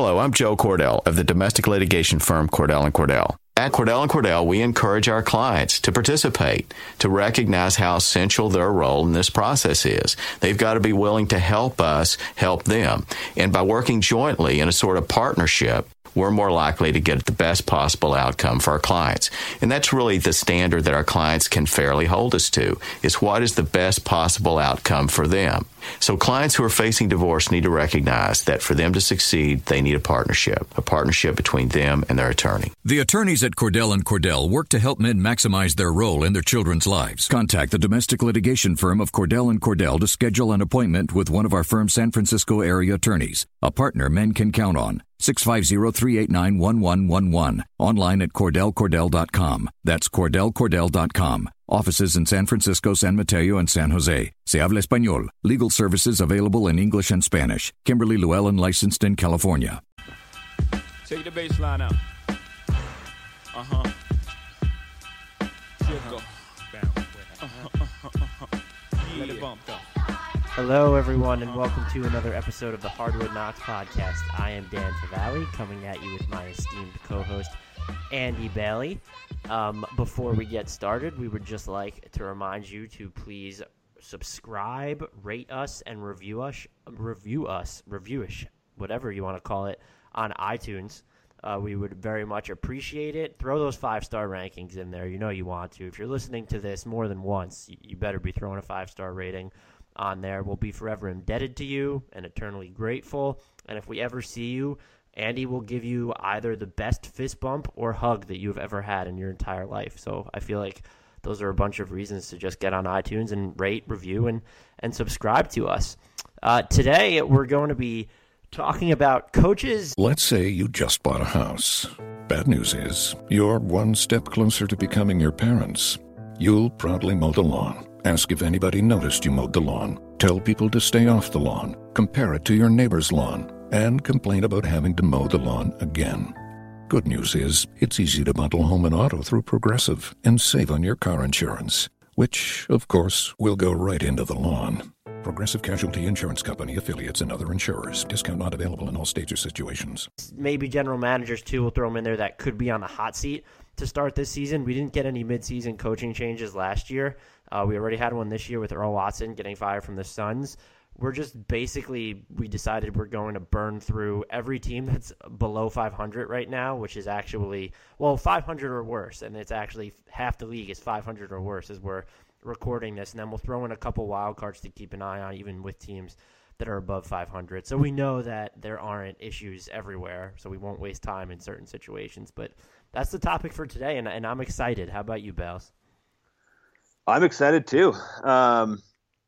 Hello, I'm Joe Cordell of the domestic litigation firm Cordell and Cordell. At Cordell and Cordell, we encourage our clients to participate, to recognize how essential their role in this process is. They've got to be willing to help us help them. And by working jointly in a sort of partnership, we're more likely to get the best possible outcome for our clients. And that's really the standard that our clients can fairly hold us to is what is the best possible outcome for them. So clients who are facing divorce need to recognize that for them to succeed, they need a partnership, a partnership between them and their attorney. The attorneys at Cordell and Cordell work to help men maximize their role in their children's lives. Contact the domestic litigation firm of Cordell and Cordell to schedule an appointment with one of our firm's San Francisco area attorneys, a partner men can count on. 650-389-1111. Online at CordellCordell.com. That's CordellCordell.com. Offices in San Francisco, San Mateo, and San Jose. Se habla español. Legal services available in English and Spanish. Kimberly Llewellyn licensed in California. Take the bass line out. Uh-huh. Go. Uh-huh. Uh-huh. Uh-huh. Let it bump though. Hello, everyone, and welcome to another episode of the Hardwood Knocks podcast. I am Dan Favale, coming at you with my esteemed co-host Andy Bailey. Um, before we get started, we would just like to remind you to please subscribe, rate us, and review us, review us, reviewish, whatever you want to call it, on iTunes. Uh, we would very much appreciate it. Throw those five star rankings in there. You know you want to. If you're listening to this more than once, you better be throwing a five star rating on there. We'll be forever indebted to you and eternally grateful. And if we ever see you, Andy will give you either the best fist bump or hug that you've ever had in your entire life. So I feel like those are a bunch of reasons to just get on iTunes and rate, review, and and subscribe to us. Uh, today we're going to be talking about coaches. Let's say you just bought a house. Bad news is, you're one step closer to becoming your parents. You'll proudly mow the lawn. Ask if anybody noticed you mowed the lawn. Tell people to stay off the lawn. Compare it to your neighbor's lawn. And complain about having to mow the lawn again. Good news is, it's easy to bundle home and auto through Progressive and save on your car insurance, which, of course, will go right into the lawn. Progressive Casualty Insurance Company affiliates and other insurers. Discount not available in all states or situations. Maybe general managers too. We'll throw them in there that could be on the hot seat to start this season. We didn't get any midseason coaching changes last year. Uh, we already had one this year with Earl Watson getting fired from the Suns. We're just basically we decided we're going to burn through every team that's below 500 right now, which is actually well 500 or worse, and it's actually half the league is 500 or worse as we're recording this, and then we'll throw in a couple wild cards to keep an eye on, even with teams that are above 500. So we know that there aren't issues everywhere, so we won't waste time in certain situations. But that's the topic for today, and, and I'm excited. How about you, Bales? I'm excited too. Um,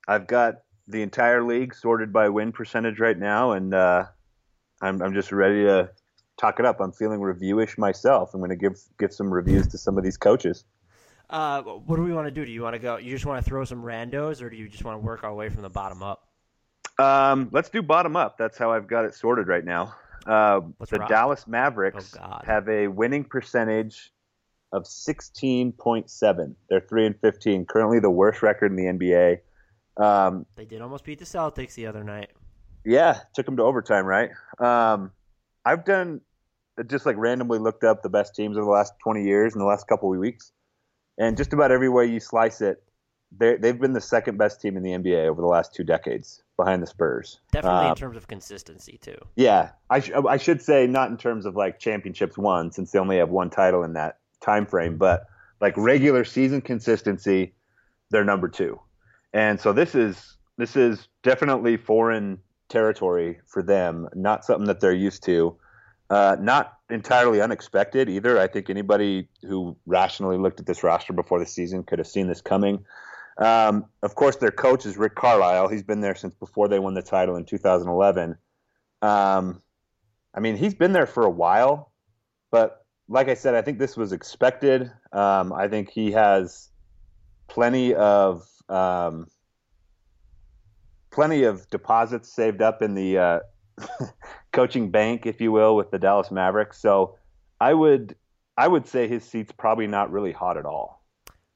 I've got the entire league sorted by win percentage right now, and uh, I'm, I'm just ready to talk it up. I'm feeling reviewish myself. I'm going to give give some reviews to some of these coaches. Uh, what do we want to do? Do you want to go? You just want to throw some randos, or do you just want to work our way from the bottom up? Um, let's do bottom up. That's how I've got it sorted right now. Uh, the rock. Dallas Mavericks Oh, have a winning percentage of 16.7. They're three and 15. Currently, the worst record in the NBA. Um, They did almost beat the Celtics the other night. yeah, took them to overtime, right? Um, I've done just like randomly looked up the best teams of the last 20 years in the last couple of weeks, and just about every way you slice it, they they've been the second best team in the NBA over the last two decades, behind the Spurs. Definitely in terms of consistency too. yeah, I, sh- I should say not in terms of like championships won, since they only have one title in that time frame, but like regular season consistency, they're number two, and so this is this is definitely foreign territory for them, not something that they're used to. Uh, not entirely unexpected either. I think anybody who rationally looked at this roster before the season could have seen this coming. Um, of course, their coach is Rick Carlisle. He's been there since before they won the title in 2011. Um, I mean, he's been there for a while, but like I said, I think this was expected. Um, I think he has plenty of um, plenty of deposits saved up in the uh, coaching bank, if you will, with the Dallas Mavericks. So I would I would say his seat's probably not really hot at all.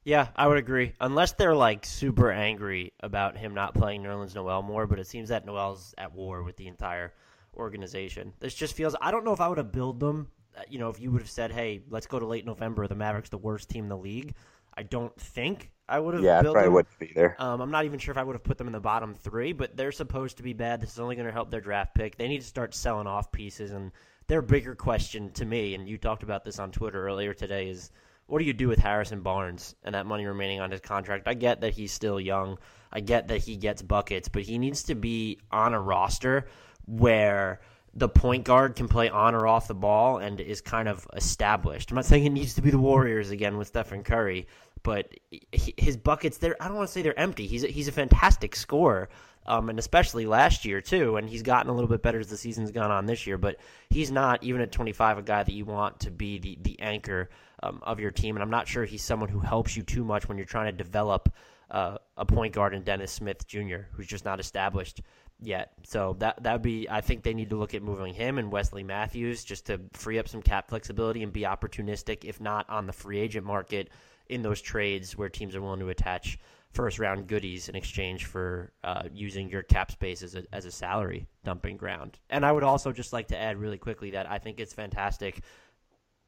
Yeah, I would agree. Unless they're like super angry about him not playing Nerlens Noel more, but it seems that Noel's at war with the entire organization. This just feels. I don't know if I would have billed them. Uh, You know, if you would have said, "Hey, let's go to late November," the Mavericks the worst team in the league. I don't think I would have. Yeah, I probably wouldn't be there. Um, I'm not even sure if I would have put them in the bottom three, but they're supposed to be bad. This is only going to help their draft pick. They need to start selling off pieces, and their bigger question to me, and you talked about this on Twitter earlier today, is what do you do with Harrison Barnes and that money remaining on his contract? I get that he's still young. I get that he gets buckets, but he needs to be on a roster where the point guard can play on or off the ball and is kind of established. I'm not saying it needs to be the Warriors again with Stephen Curry, but his buckets they're I don't want to say they're empty. He's a, he's a fantastic scorer. Um, and especially last year too, and he's gotten a little bit better as the season's gone on this year. But he's not even at 25 a guy that you want to be the the anchor um, of your team. And I'm not sure he's someone who helps you too much when you're trying to develop uh, a point guard in Dennis Smith Jr., who's just not established yet. So that that would be. I think they need to look at moving him and Wesley Matthews just to free up some cap flexibility and be opportunistic, if not on the free agent market in those trades where teams are willing to attach first round goodies in exchange for uh, using your cap space as a, as a salary dumping ground. And I would also just like to add really quickly that I think it's fantastic.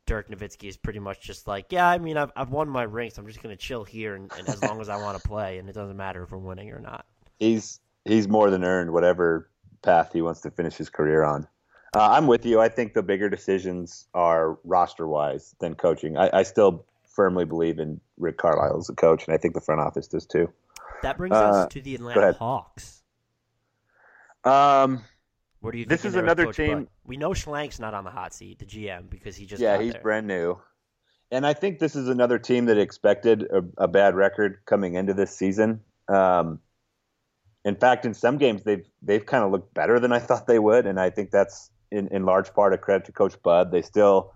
Dirk Nowitzki is pretty much just like, yeah, I mean, I've, I've won my rings. So I'm just going to chill here and, and as long as I want to play, and it doesn't matter if we're winning or not. He's he's more than earned whatever path he wants to finish his career on. Uh, I'm with you. I think the bigger decisions are roster wise than coaching. I, I still firmly believe in Rick Carlisle as a coach, and I think the front office does too. That brings Uh, us to the Atlanta. Hawks. Um, What do you? This is another team- Bud? We know Schlenk's not on the hot seat, the GM, because he just yeah, he's there. brand new, and I think this is another team that expected a, a bad record coming into this season. Um, in fact, in some games they've they've kind of looked better than I thought they would, and I think that's in, in large part a credit to Coach Bud. They still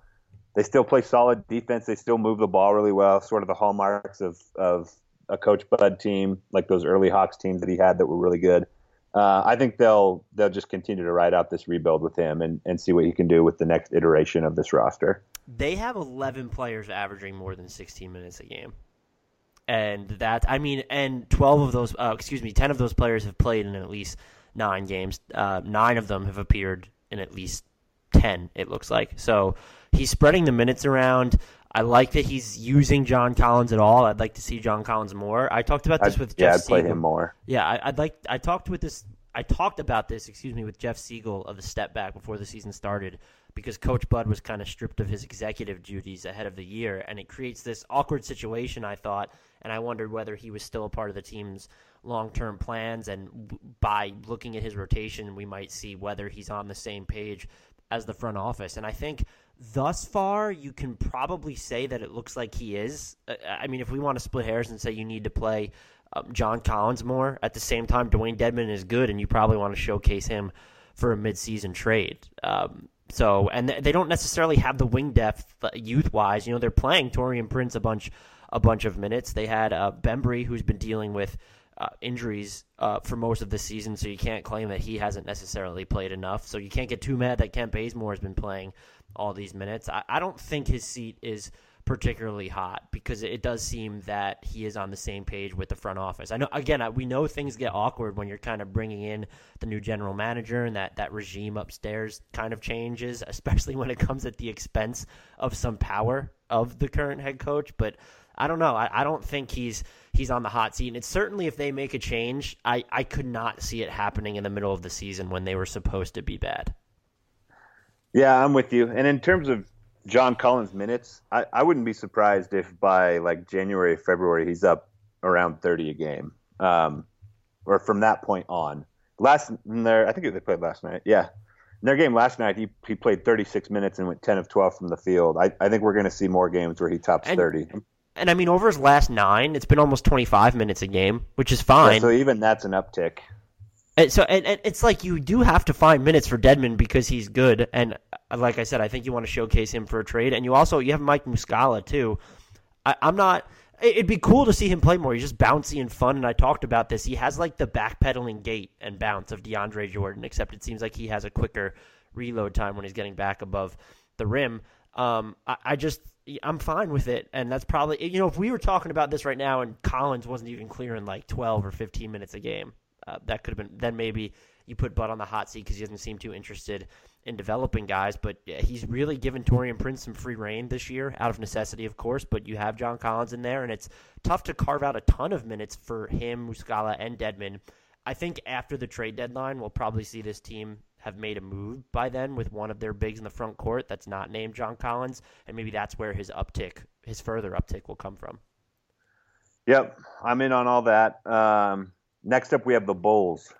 they still play solid defense. They still move the ball really well. Sort of the hallmarks of of a Coach Bud team, like those early Hawks teams that he had that were really good. Uh, I think they'll they'll just continue to ride out this rebuild with him and, and see what he can do with the next iteration of this roster. They have 11 players averaging more than 16 minutes a game. And that, I mean, and 12 of those, uh, excuse me, 10 of those players have played in at least nine games. Uh, nine of them have appeared in at least 10, it looks like. So he's spreading the minutes around. I like that he's using John Collins at all. I'd like to see John Collins more. I talked about this I'd- with yeah, Jeff I'd play Siegel. him more. Yeah, I, I'd like. I talked with this. I talked about this. Excuse me, with Jeff Siegel of the Step Back before the season started, because Coach Bud was kind of stripped of his executive duties ahead of the year, and it creates this awkward situation. I thought, and I wondered whether he was still a part of the team's long-term plans, and by looking at his rotation, we might see whether he's on the same page as the front office. And I think thus far, you can probably say that it looks like he is. Uh, I mean, if we want to split hairs and say you need to play um, John Collins more, at the same time, Dewayne Dedmon is good, and you probably want to showcase him for a midseason trade. Um, so, and th- they don't necessarily have the wing depth youth wise. You know, they're playing Taurean Prince a bunch, a bunch of minutes. They had uh, Bembry, who's been dealing with uh, injuries uh, for most of the season, so you can't claim that he hasn't necessarily played enough. So you can't get too mad that Kent Bazemore has been playing all these minutes. I, I don't think his seat is particularly hot because it does seem that he is on the same page with the front office. I know again I, we know things get awkward when you're kind of bringing in the new general manager and that that regime upstairs kind of changes, especially when it comes at the expense of some power of the current head coach, but I don't know. I, I don't think he's he's on the hot seat. And it's certainly if they make a change, I, I could not see it happening in the middle of the season when they were supposed to be bad. Yeah, I'm with you. And in terms of John Collins minutes, I, I wouldn't be surprised if by like January, February, he's up around 30 a game, um, or from that point on. Last their, I think they played last night. Yeah, in their game last night, he he played 36 minutes and went 10 of 12 from the field. I, I think we're going to see more games where he tops And- 30. And I mean, over his last nine, it's been almost 25 minutes a game, which is Yeah, fine. so even that's an uptick. And so and, and it's like you do have to find minutes for Dedmon because he's good, and uh, like I said, I think you want to showcase him for a trade, and you also you have Mike Muscala too. I, I'm not. it- It'd be cool to see him play more. He's just bouncy and fun, and I talked about this. He has like the backpedaling gait and bounce of DeAndre Jordan, except it seems like he has a quicker reload time when he's getting back above the rim. Um, I, I just I'm fine with it, and that's probably you know if we were talking about this right now and Collins wasn't even clearing like 12 or 15 minutes a game, uh, that could have been then maybe you put Bud on the hot seat because he doesn't seem too interested in developing guys. But he's really given Taurean Prince some free reign this year, out of necessity, of course. But you have John Collins in there, and it's tough to carve out a ton of minutes for him, Muscala, and Dedmon. I think after the trade deadline, we'll probably see this team have made a move by then with one of their bigs in the front court that's not named John Collins, and maybe that's where his uptick, his further uptick, will come from. Yep, I'm in on all that. Um, next up, we have the Bulls.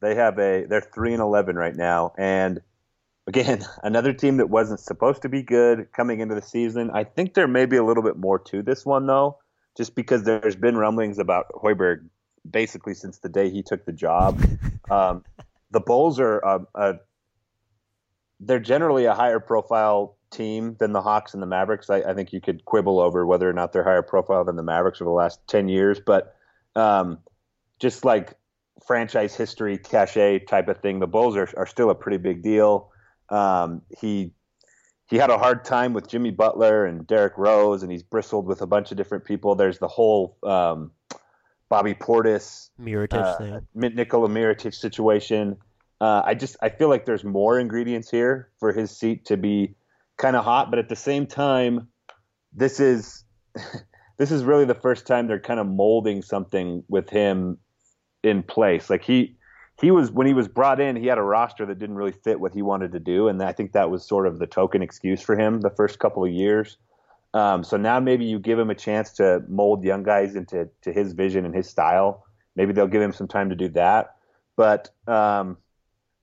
They have a they're three and eleven right now, and again, another team that wasn't supposed to be good coming into the season. I think there may be a little bit more to this one though, just because there's been rumblings about Hoiberg basically since the day he took the job. um, the Bulls are a, a they're generally a higher profile team than the Hawks and the Mavericks. I, I think you could quibble over whether or not they're higher profile than the Mavericks over the last ten years, but um, just like franchise history, cachet type of thing, the Bulls are, are still a pretty big deal. Um, he he had a hard time with Jimmy Butler and Derrick Rose, and he's bristled with a bunch of different people. There's the whole um, Bobby Portis, Mirotic uh. Nikola Mirotic situation. Uh, I just I feel like there's more ingredients here for his seat to be kind of hot, but at the same time, this is this is really the first time they're kind of molding something with him in place. Like he he was when he was brought in, he had a roster that didn't really fit what he wanted to do, and I think that was sort of the token excuse for him the first couple of years. Um, so now maybe you give him a chance to mold young guys into to his vision and his style. Maybe they'll give him some time to do that. But um,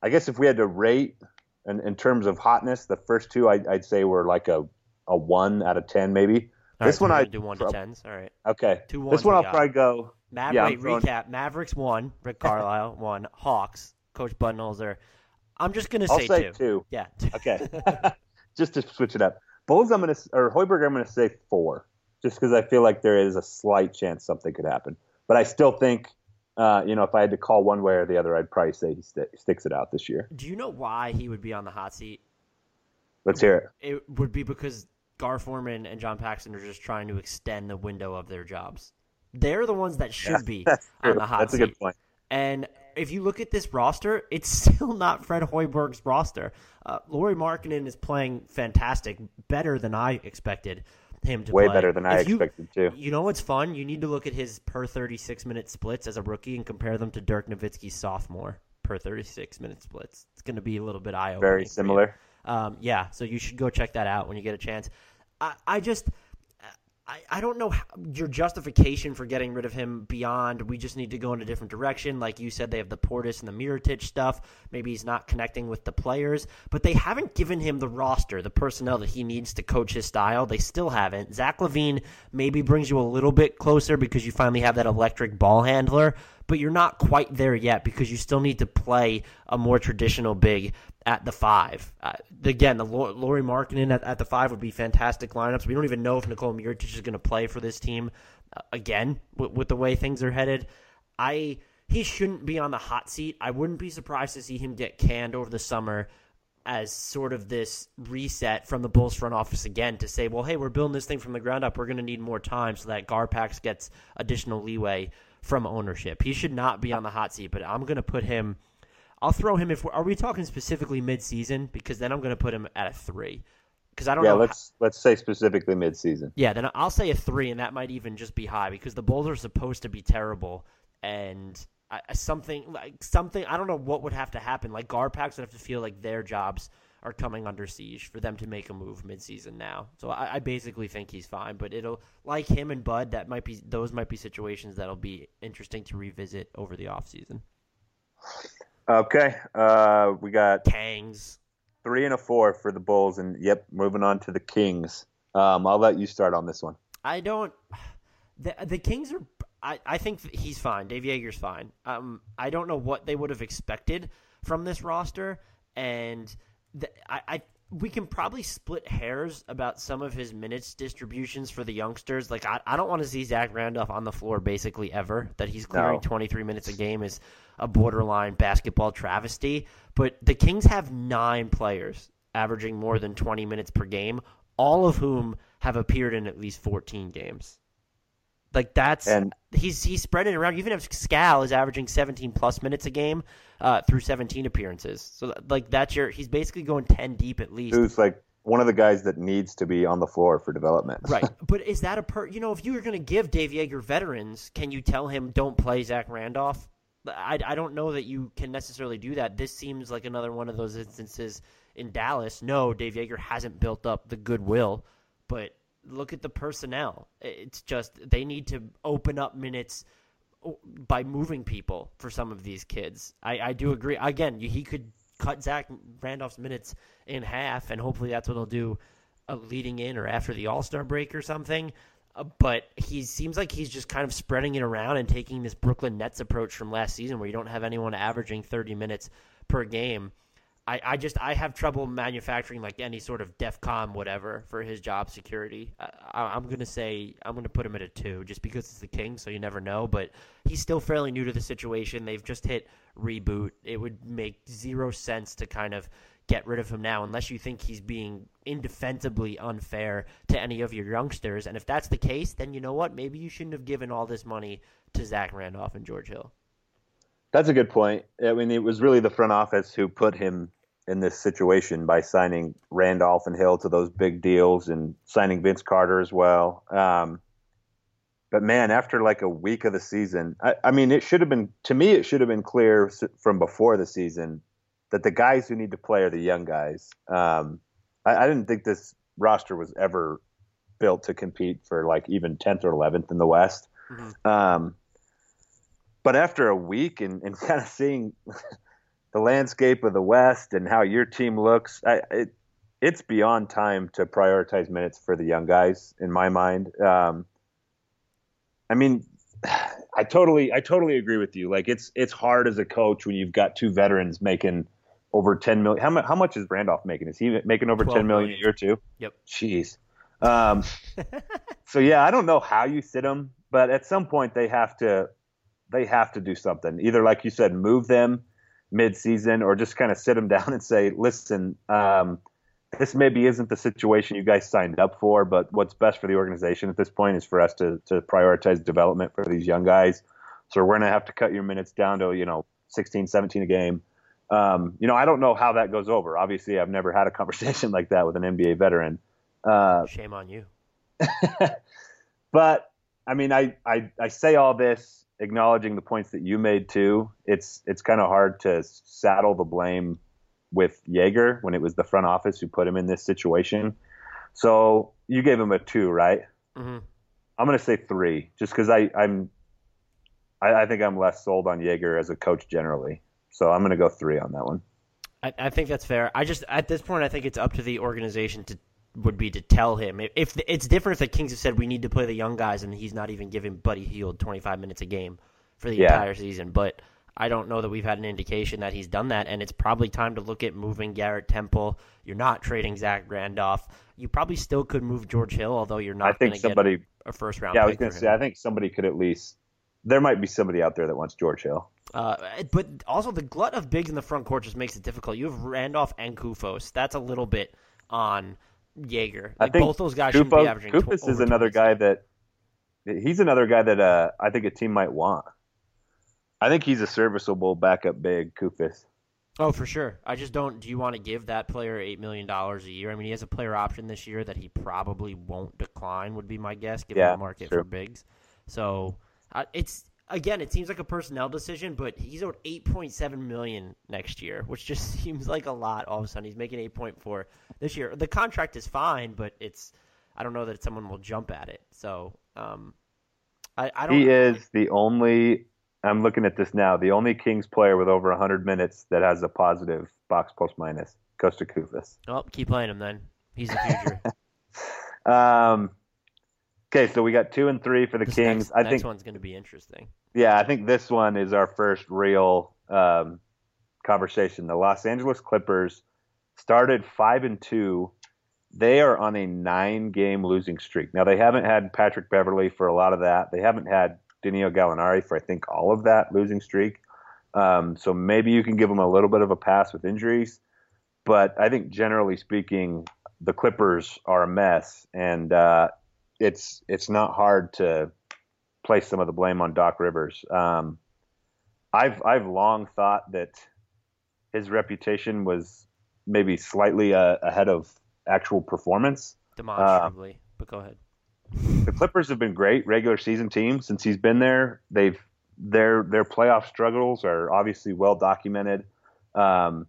I guess if we had to rate in, in terms of hotness, the first two I, I'd say were like a a one out of ten maybe. All this right, one I do one to tens. All right. Okay. Two ones this one I'll got. probably go. Mav- yeah, wait, recap. Mavericks one, Rick Carlisle one, Hawks, Coach Budenholzer. I'm just gonna I'll say, say two. two. Yeah. Okay. just to switch it up. Bulls, I'm gonna or Hoiberg, I'm gonna say four, just because I feel like there is a slight chance something could happen. But I still think, uh, you know, if I had to call one way or the other, I'd probably say he st- sticks it out this year. Do you know why he would be on the hot seat? Let's hear it. It would be because Gar Forman and John Paxson are just trying to extend the window of their jobs. They're the ones that should be on the hot seat. That's a good point. And if you look at this roster, it's still not Fred Hoiberg's roster. Uh, Lauri Markkanen is playing fantastic, better than I expected him to play. Way play. better than I you- expected too. You know what's fun? You need to look at his per 36 minute splits as a rookie and compare them to Dirk Nowitzki's sophomore per 36 minute splits. It's going to be a little bit eye opening. Very similar. Um, yeah, so you should go check that out when you get a chance. I, I just. I, I don't know how, your justification for getting rid of him beyond we just need to go in a different direction. Like you said, they have the Portis and the Mirotic stuff. Maybe he's not connecting with the players, but they haven't given him the roster, the personnel that he needs to coach his style. They still haven't. Zach LaVine maybe brings you a little bit closer because you finally have that electric ball handler, but you're not quite there yet because you still need to play a more traditional big at the five. Uh, again, the Lau- Lauri Markkanen at, at the five would be fantastic lineups. We don't even know if Nikola Mirotic is going to play for this team uh, again with, with the way things are headed. I he shouldn't be on the hot seat. I wouldn't be surprised to see him get canned over the summer as sort of this reset from the Bulls front office again to say, well, hey, we're building this thing from the ground up. We're going to need more time so that Garpax gets additional leeway from ownership. He should not be on the hot seat, but I'm going to put him. I'll throw him if we're, are we talking specifically mid-season because then I'm going to put him at a three because I don't Yeah, know. let's let's say specifically midseason. Yeah, then I'll say a three, and that might even just be high because the Bulls are supposed to be terrible, and I- something like something I don't know what would have to happen. Like GarPax would have to feel like their jobs are coming under siege for them to make a move midseason now. So I, I basically think he's fine, but it'll like him and Bud. That might be those might be situations that'll be interesting to revisit over the offseason. Okay, uh, we got Kangs. three and a four for the Bulls, and yep, moving on to the Kings. Um, I'll let you start on this one. I don't. The the Kings are. I, I think he's fine. Dave Joerger's fine. Um, I don't know what they would have expected from this roster, and th- I, I we can probably split hairs about some of his minutes distributions for the youngsters. Like I, I don't want to see Zach Randolph on the floor basically ever. That he's clearing No. 23 minutes a game is a borderline basketball travesty. But the Kings have nine players averaging more than 20 minutes per game, all of whom have appeared in at least 14 games. Like that's And- he's he's spreading it around. Even if Skal is averaging 17 plus minutes a game uh, through 17 appearances, so like that's your he's basically going 10 deep at least. Who's like one of the guys that needs to be on the floor for development. Right, but is that a per? You know, if you were going to give Dave Joerger veterans, can you tell him don't play Zach Randolph? I, I don't know that you can necessarily do that. This seems like another one of those instances in Dallas. No, Dave Joerger hasn't built up the goodwill, but look at the personnel. It's just they need to open up minutes by moving people for some of these kids. I, I do agree. Again, he could cut Zach Randolph's minutes in half, and hopefully that's what he'll do uh, leading in or after the All Star break or something. Uh, but he seems like he's just kind of spreading it around and taking this Brooklyn Nets approach from last season, where you don't have anyone averaging 30 minutes per game. I, I just I have trouble manufacturing like any sort of DEFCON whatever for his job security. I, I'm gonna say I'm gonna put him at a two just because it's the king, so you never know. But he's still fairly new to the situation. They've just hit reboot. It would make zero sense to kind of get rid of him now unless you think he's being indefensibly unfair to any of your youngsters. And if that's the case, then you know what? Maybe you shouldn't have given all this money to Zach Randolph and George Hill. That's a good point. I mean, it was really the front office who put him in this situation by signing Randolph and Hill to those big deals and signing Vince Carter as well. Um, but man, after like a week of the season, I, I mean, it should have been to me. It should have been clear from before the season that the guys who need to play are the young guys. Um, I, I didn't think this roster was ever built to compete for like even tenth or eleventh in the West. Um, but after a week and, and kind of seeing the landscape of the West and how your team looks, I, it, it's beyond time to prioritize minutes for the young guys in my mind. Um, I mean, I totally, I totally agree with you. Like it's, it's hard as a coach when you've got two veterans making over 10 million. How much, how much is Randolph making? Is he making over 10 million a year too? Yep. Jeez. Um, so yeah, I don't know how you sit them, but at some point they have to they have to do something. Either like you said, move them mid-season, or just kind of sit them down and say, "Listen, um, this maybe isn't the situation you guys signed up for, but what's best for the organization at this point is for us to to prioritize development for these young guys. So we're going to have to cut your minutes down to you know 16, 17 a game." Um, you know, I don't know how that goes over. Obviously, I've never had a conversation like that with an NBA veteran. Uh, Shame on you. but I mean, I, I, I say all this acknowledging the points that you made too. It's it's kind of hard to saddle the blame with Joerger when it was the front office who put him in this situation. So you gave him a two, right? hmm I'm going to say three, just because I I'm I, I think I'm less sold on Joerger as a coach generally. So I'm going to go three on that one. I, I think that's fair. I just at this point, I think it's up to the organization to would be to tell him if, if it's different if the Kings have said we need to play the young guys and he's not even giving Buddy Hield 25 minutes a game for the Yeah. entire season. But I don't know that we've had an indication that he's done that, and it's probably time to look at moving Garrett Temple. You're not trading Zach Randolph. You probably still could move George Hill, although you're not. I think somebody. a first round. Yeah, I was going to say. I think somebody could at least. There might be somebody out there that wants George Hill. Uh, but also the glut of bigs in the front court just makes it difficult. You have Randolph and Koufos. That's a little bit on Joerger. I Like think both those guys should be averaging. Koufos tw- is another 26. guy that he's another guy that uh, I think a team might want. I think he's a serviceable backup big Koufos. Oh, for sure. I just don't. Do you want to give that player eight million dollars a year? I mean, he has a player option this year that he probably won't decline. Would be my guess, given Yeah, the market sure. for bigs. So uh, it's again, it seems like a personnel decision, but he's owed eight point seven million next year, which just seems like a lot. All of a sudden, he's making eight point four this year. The contract is fine, but it's I don't know that someone will jump at it. So um, I, I don't. He is the only. I'm looking at this now. The only Kings player with over 100 minutes that has a positive box plus minus goes to Koufos. Oh, keep playing him then. He's the future. Um, Okay, so we got two and three for the This Kings. next, I next think one's going to be interesting. Yeah, I think this one is our first real um, conversation. The Los Angeles Clippers started five and two. They are on a nine-game losing streak. Now they haven't had Patrick Beverley for a lot of that. They haven't had Danilo Gallinari for I think all of that losing streak. Um, so maybe you can give them a little bit of a pass with injuries. But I think generally speaking, the Clippers are a mess, and uh, it's it's not hard to place some of the blame on Doc Rivers. Um, I've I've long thought that his reputation was maybe slightly uh, ahead of actual performance. Demonstrably, but go ahead. The Clippers have been great regular season team since he's been there. They've their their playoff struggles are obviously well documented. Um,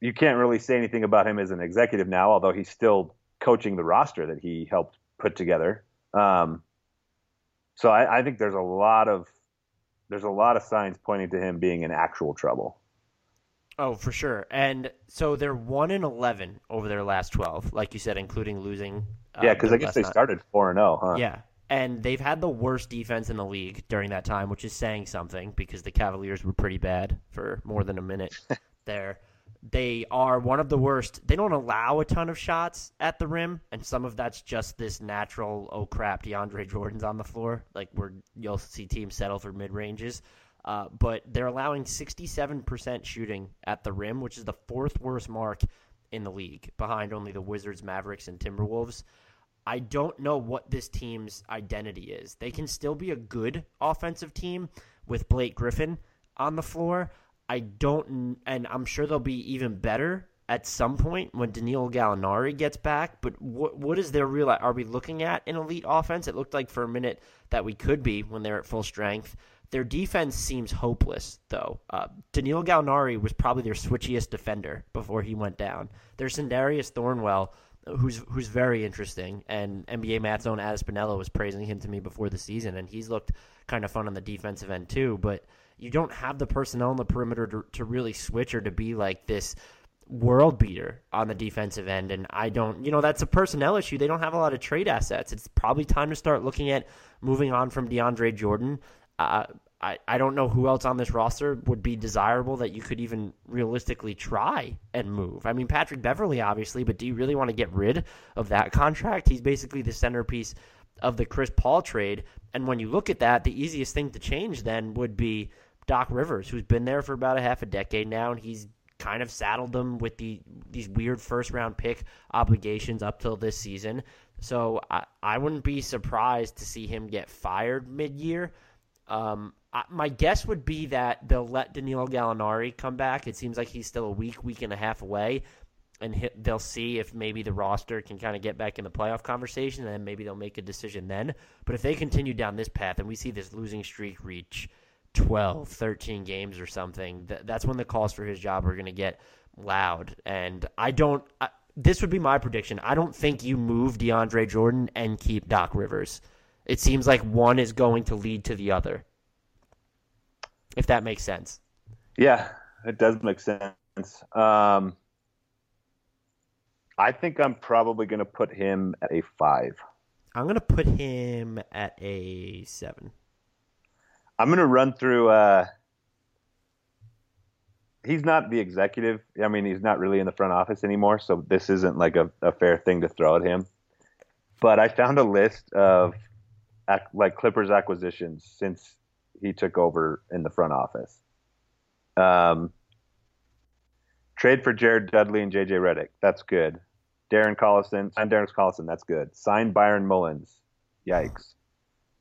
you can't really say anything about him as an executive now, although he's still coaching the roster that he helped put together. Um, so I, I think there's a lot of there's a lot of signs pointing to him being in actual trouble. Oh, for sure. And so they're one and eleven over their last twelve, like you said, including losing. Uh, yeah, because I guess they nine. started four and zero, huh? Yeah, and they've had the worst defense in the league during that time, which is saying something because the Cavaliers were pretty bad for more than a minute there. They are one of the worst. They don't allow a ton of shots at the rim, and some of that's just this natural. Oh crap! DeAndre Jordan's on the floor. Like where you'll see teams settle for mid ranges, uh, but they're allowing 67% shooting at the rim, which is the fourth worst mark in the league, behind only the Wizards, Mavericks, and Timberwolves. I don't know what this team's identity is. They can still be a good offensive team with Blake Griffin on the floor. I don't, and I'm sure they'll be even better at some point when Danilo Gallinari gets back. But what what is their real? Are we looking at an elite offense? It looked like for a minute that we could be when they're at full strength. Their defense seems hopeless, though. Uh, Danilo Gallinari was probably their switchiest defender before he went down. There's Sindarius Thornwell, who's who's very interesting, and NBA Math's own Addis Spinella was praising him to me before the season, and he's looked kind of fun on the defensive end too. But you don't have the personnel on the perimeter to, to really switch or to be like this world beater on the defensive end. And I don't, you know, that's a personnel issue. They don't have a lot of trade assets. It's probably time to start looking at moving on from DeAndre Jordan. Uh, I, I don't know who else on this roster would be desirable that you could even realistically try and move. I mean, Patrick Beverley, obviously, but do you really want to get rid of that contract? He's basically the centerpiece of the Chris Paul trade. And when you look at that, the easiest thing to change then would be Doc Rivers, who's been there for about a half a decade now, and he's kind of saddled them with the these weird first round pick obligations up till this season. So I, I wouldn't be surprised to see him get fired mid year. Um, my guess would be that they'll let Danilo Gallinari come back. It seems like he's still a week, week and a half away, and hit, they'll see if maybe the roster can kind of get back in the playoff conversation, and then maybe they'll make a decision then. But if they continue down this path and we see this losing streak reach 12, 13 games or something, th- that's when the calls for his job are going to get loud. And I don't. I, this would be my prediction. I don't think you move DeAndre Jordan and keep Doc Rivers. It seems like one is going to lead to the other. If that makes sense. Yeah, it does make sense. Um, I think I'm probably going to put him at a five. I'm going to put him at a seven. I'm going to run through. Uh, he's not the executive. I mean, he's not really in the front office anymore, so this isn't like a, a fair thing to throw at him. But I found a list of ac- like Clippers acquisitions since he took over in the front office. Um, trade for Jared Dudley and JJ Redick. That's good. Darren Collison, sign Darren Collison. That's good. Signed Byron Mullens. Yikes.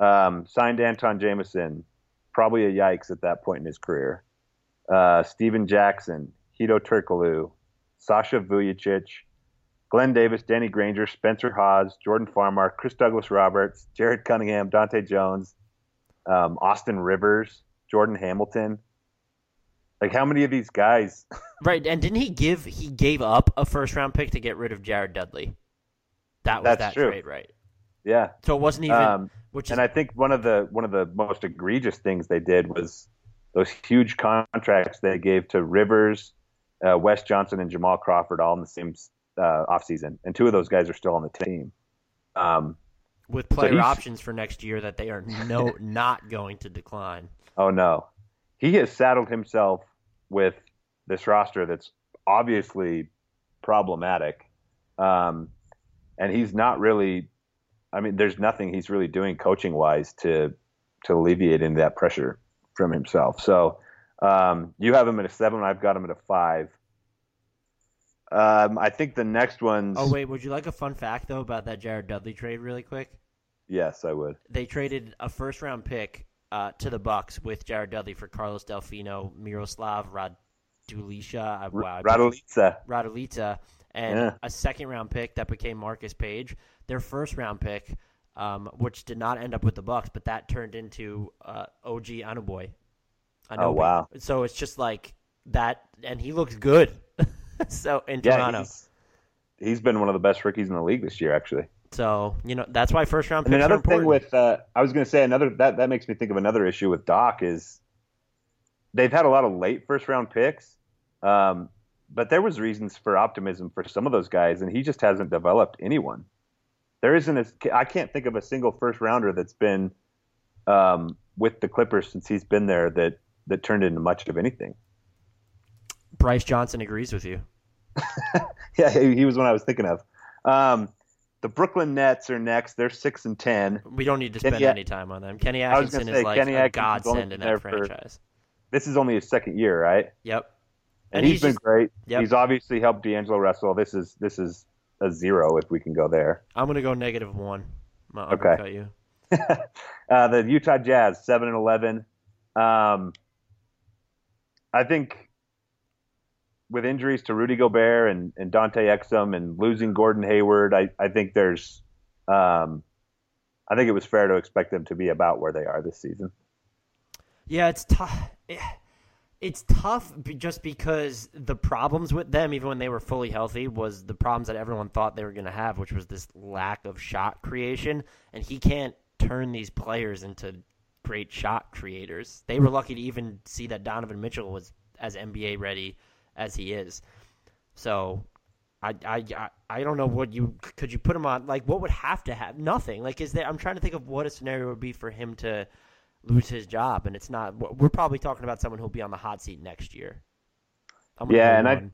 Um, signed Antawn Jamison. Probably a yikes at that point in his career. Uh, Stephen Jackson, Hedo Turkoglu, Sasha Vujacic, Glen Davis, Danny Granger, Spencer Hawes, Jordan Farmar, Chris Douglas Roberts, Jared Cunningham, Dahntay Jones, um, Austin Rivers, Jordan Hamilton. Like how many of these guys? Right, and didn't he give he gave up a first round pick to get rid of Jared Dudley? That was That's that true. trade, right? Yeah. So it wasn't even Um, which is and I think one of the one of the most egregious things they did was those huge contracts they gave to Rivers, uh, Wes Johnson, and Jamal Crawford all in the same uh, offseason. And two of those guys are still on the team. Um, with player he's- options for next year that they are no not going to decline. Oh no, he has saddled himself with this roster that's obviously problematic, um, and he's not really. I mean, there's nothing he's really doing coaching wise to to alleviate any of that pressure from himself. So um, you have him at a seven. I've got him at a five. Um, I think the next one's. Oh wait, would you like a fun fact though about that Jared Dudley trade, really quick? Yes, I would. They traded a first round pick uh, to the Bucks with Jared Dudley for Carlos Delfino, Miroslav Raduljica, uh, wow, Radulitsa. Radulita, and Yeah. a second round pick that became Marcus Paige. Their first round pick, um, which did not end up with the Bucks, but that turned into uh, OG Anunoby. Oh, wow. So it's just like that, and he looks good. so in Yeah, Toronto. he's, he's been one of the best rookies in the league this year, actually. So you know that's why first round And picks are another thing with, uh, I was going to say another that that makes me think of another issue with Doc is they've had a lot of late first round picks, um, but there was reasons for optimism for some of those guys, and he just hasn't developed anyone. There isn't a, I can't think of a single first rounder that's been um, with the Clippers since he's been there that that turned into much of anything. Brice Johnson agrees with you. Yeah, he, he was one I was thinking of. Um, the Brooklyn Nets are next. They're six and ten. We don't need to spend Kenny- any time on them. Kenny Atkinson say, is like Kenny a Atkinson's godsend in that for- franchise. This is only his second year, right? Yep. and, he's been just- great. Yep. He's obviously helped D'Angelo Russell. This is this is a zero if we can go there. I'm gonna go negative one. I'm Okay. you. uh, the Utah Jazz seven and eleven. Um, I think with injuries to Rudy Gobert and, and Dante Exum and losing Gordon Hayward, I, I think there's um, I think it was fair to expect them to be about where they are this season. Yeah, it's tough. It's tough just because the problems with them, even when they were fully healthy, was the problems that everyone thought they were going to have, which was this lack of shot creation. And he can't turn these players into great shot creators. They were lucky to even see that Donovan Mitchell was as NBA ready as he is. So, I, I, I, don't know what you could you put him on. Like, what would have to have nothing? Like, is there? I'm trying to think of what a scenario would be for him to lose his job, and it's not. We're probably talking about someone who'll be on the hot seat next year. Yeah, and I-.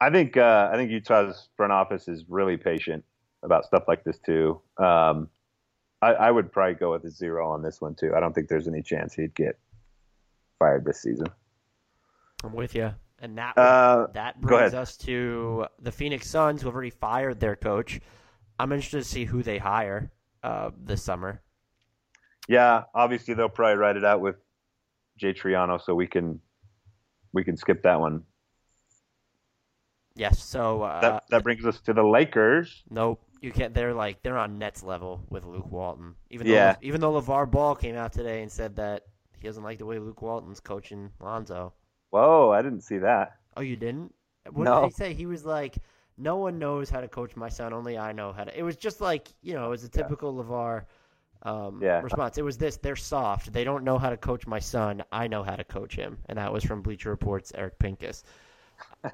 I think uh, I think Utah's front office is really patient about stuff like this too. Um, I, I would probably go with a zero on this one too. I don't think there's any chance he'd get fired this season. I'm with you. And that Uh, that brings us to the Phoenix Suns, who have already fired their coach. I'm interested to see who they hire uh, this summer. Yeah, obviously they'll probably write it out with Jay Triano, so we can we can skip that one. Yes. So uh, That that brings us to the Lakers. Nope. You can't. They're like they're on Nets level with Luke Walton. Even Yeah. though even though LaVar Ball came out today and said that he doesn't like the way Luke Walton's coaching Lonzo. Whoa, I didn't see that. Oh, you didn't? What No. did he say? He was like, "No one knows how to coach my son. Only I know how to." It was just like you know, it was a typical LaVar um, Yeah. response. It was this: they're soft. They don't know how to coach my son. I know how to coach him, and that was from Bleacher Report's Eric Pincus.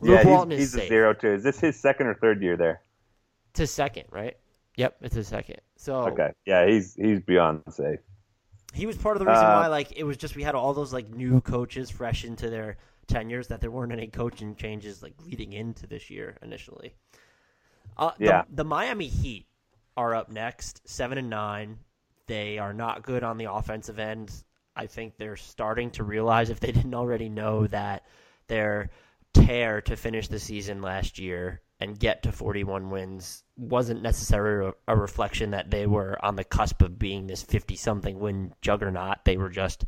Luke yeah, Walton he's, is he's a zero too. Is this his second or third year there? It's his second, right? Yep, it's his second. So Okay, yeah, he's he's beyond safe. He was part of the reason Uh, why, like, it was just we had all those like new coaches fresh into their tenures that there weren't any coaching changes like leading into this year initially. Uh, the- Yeah. the, Miami Heat are up next, seven and nine. They are not good on the offensive end. I think they're starting to realize, if they didn't already know, that their tear to finish the season last year and get to 41 wins wasn't necessarily a, reflection that they were on the cusp of being this 50 something win juggernaut. They were just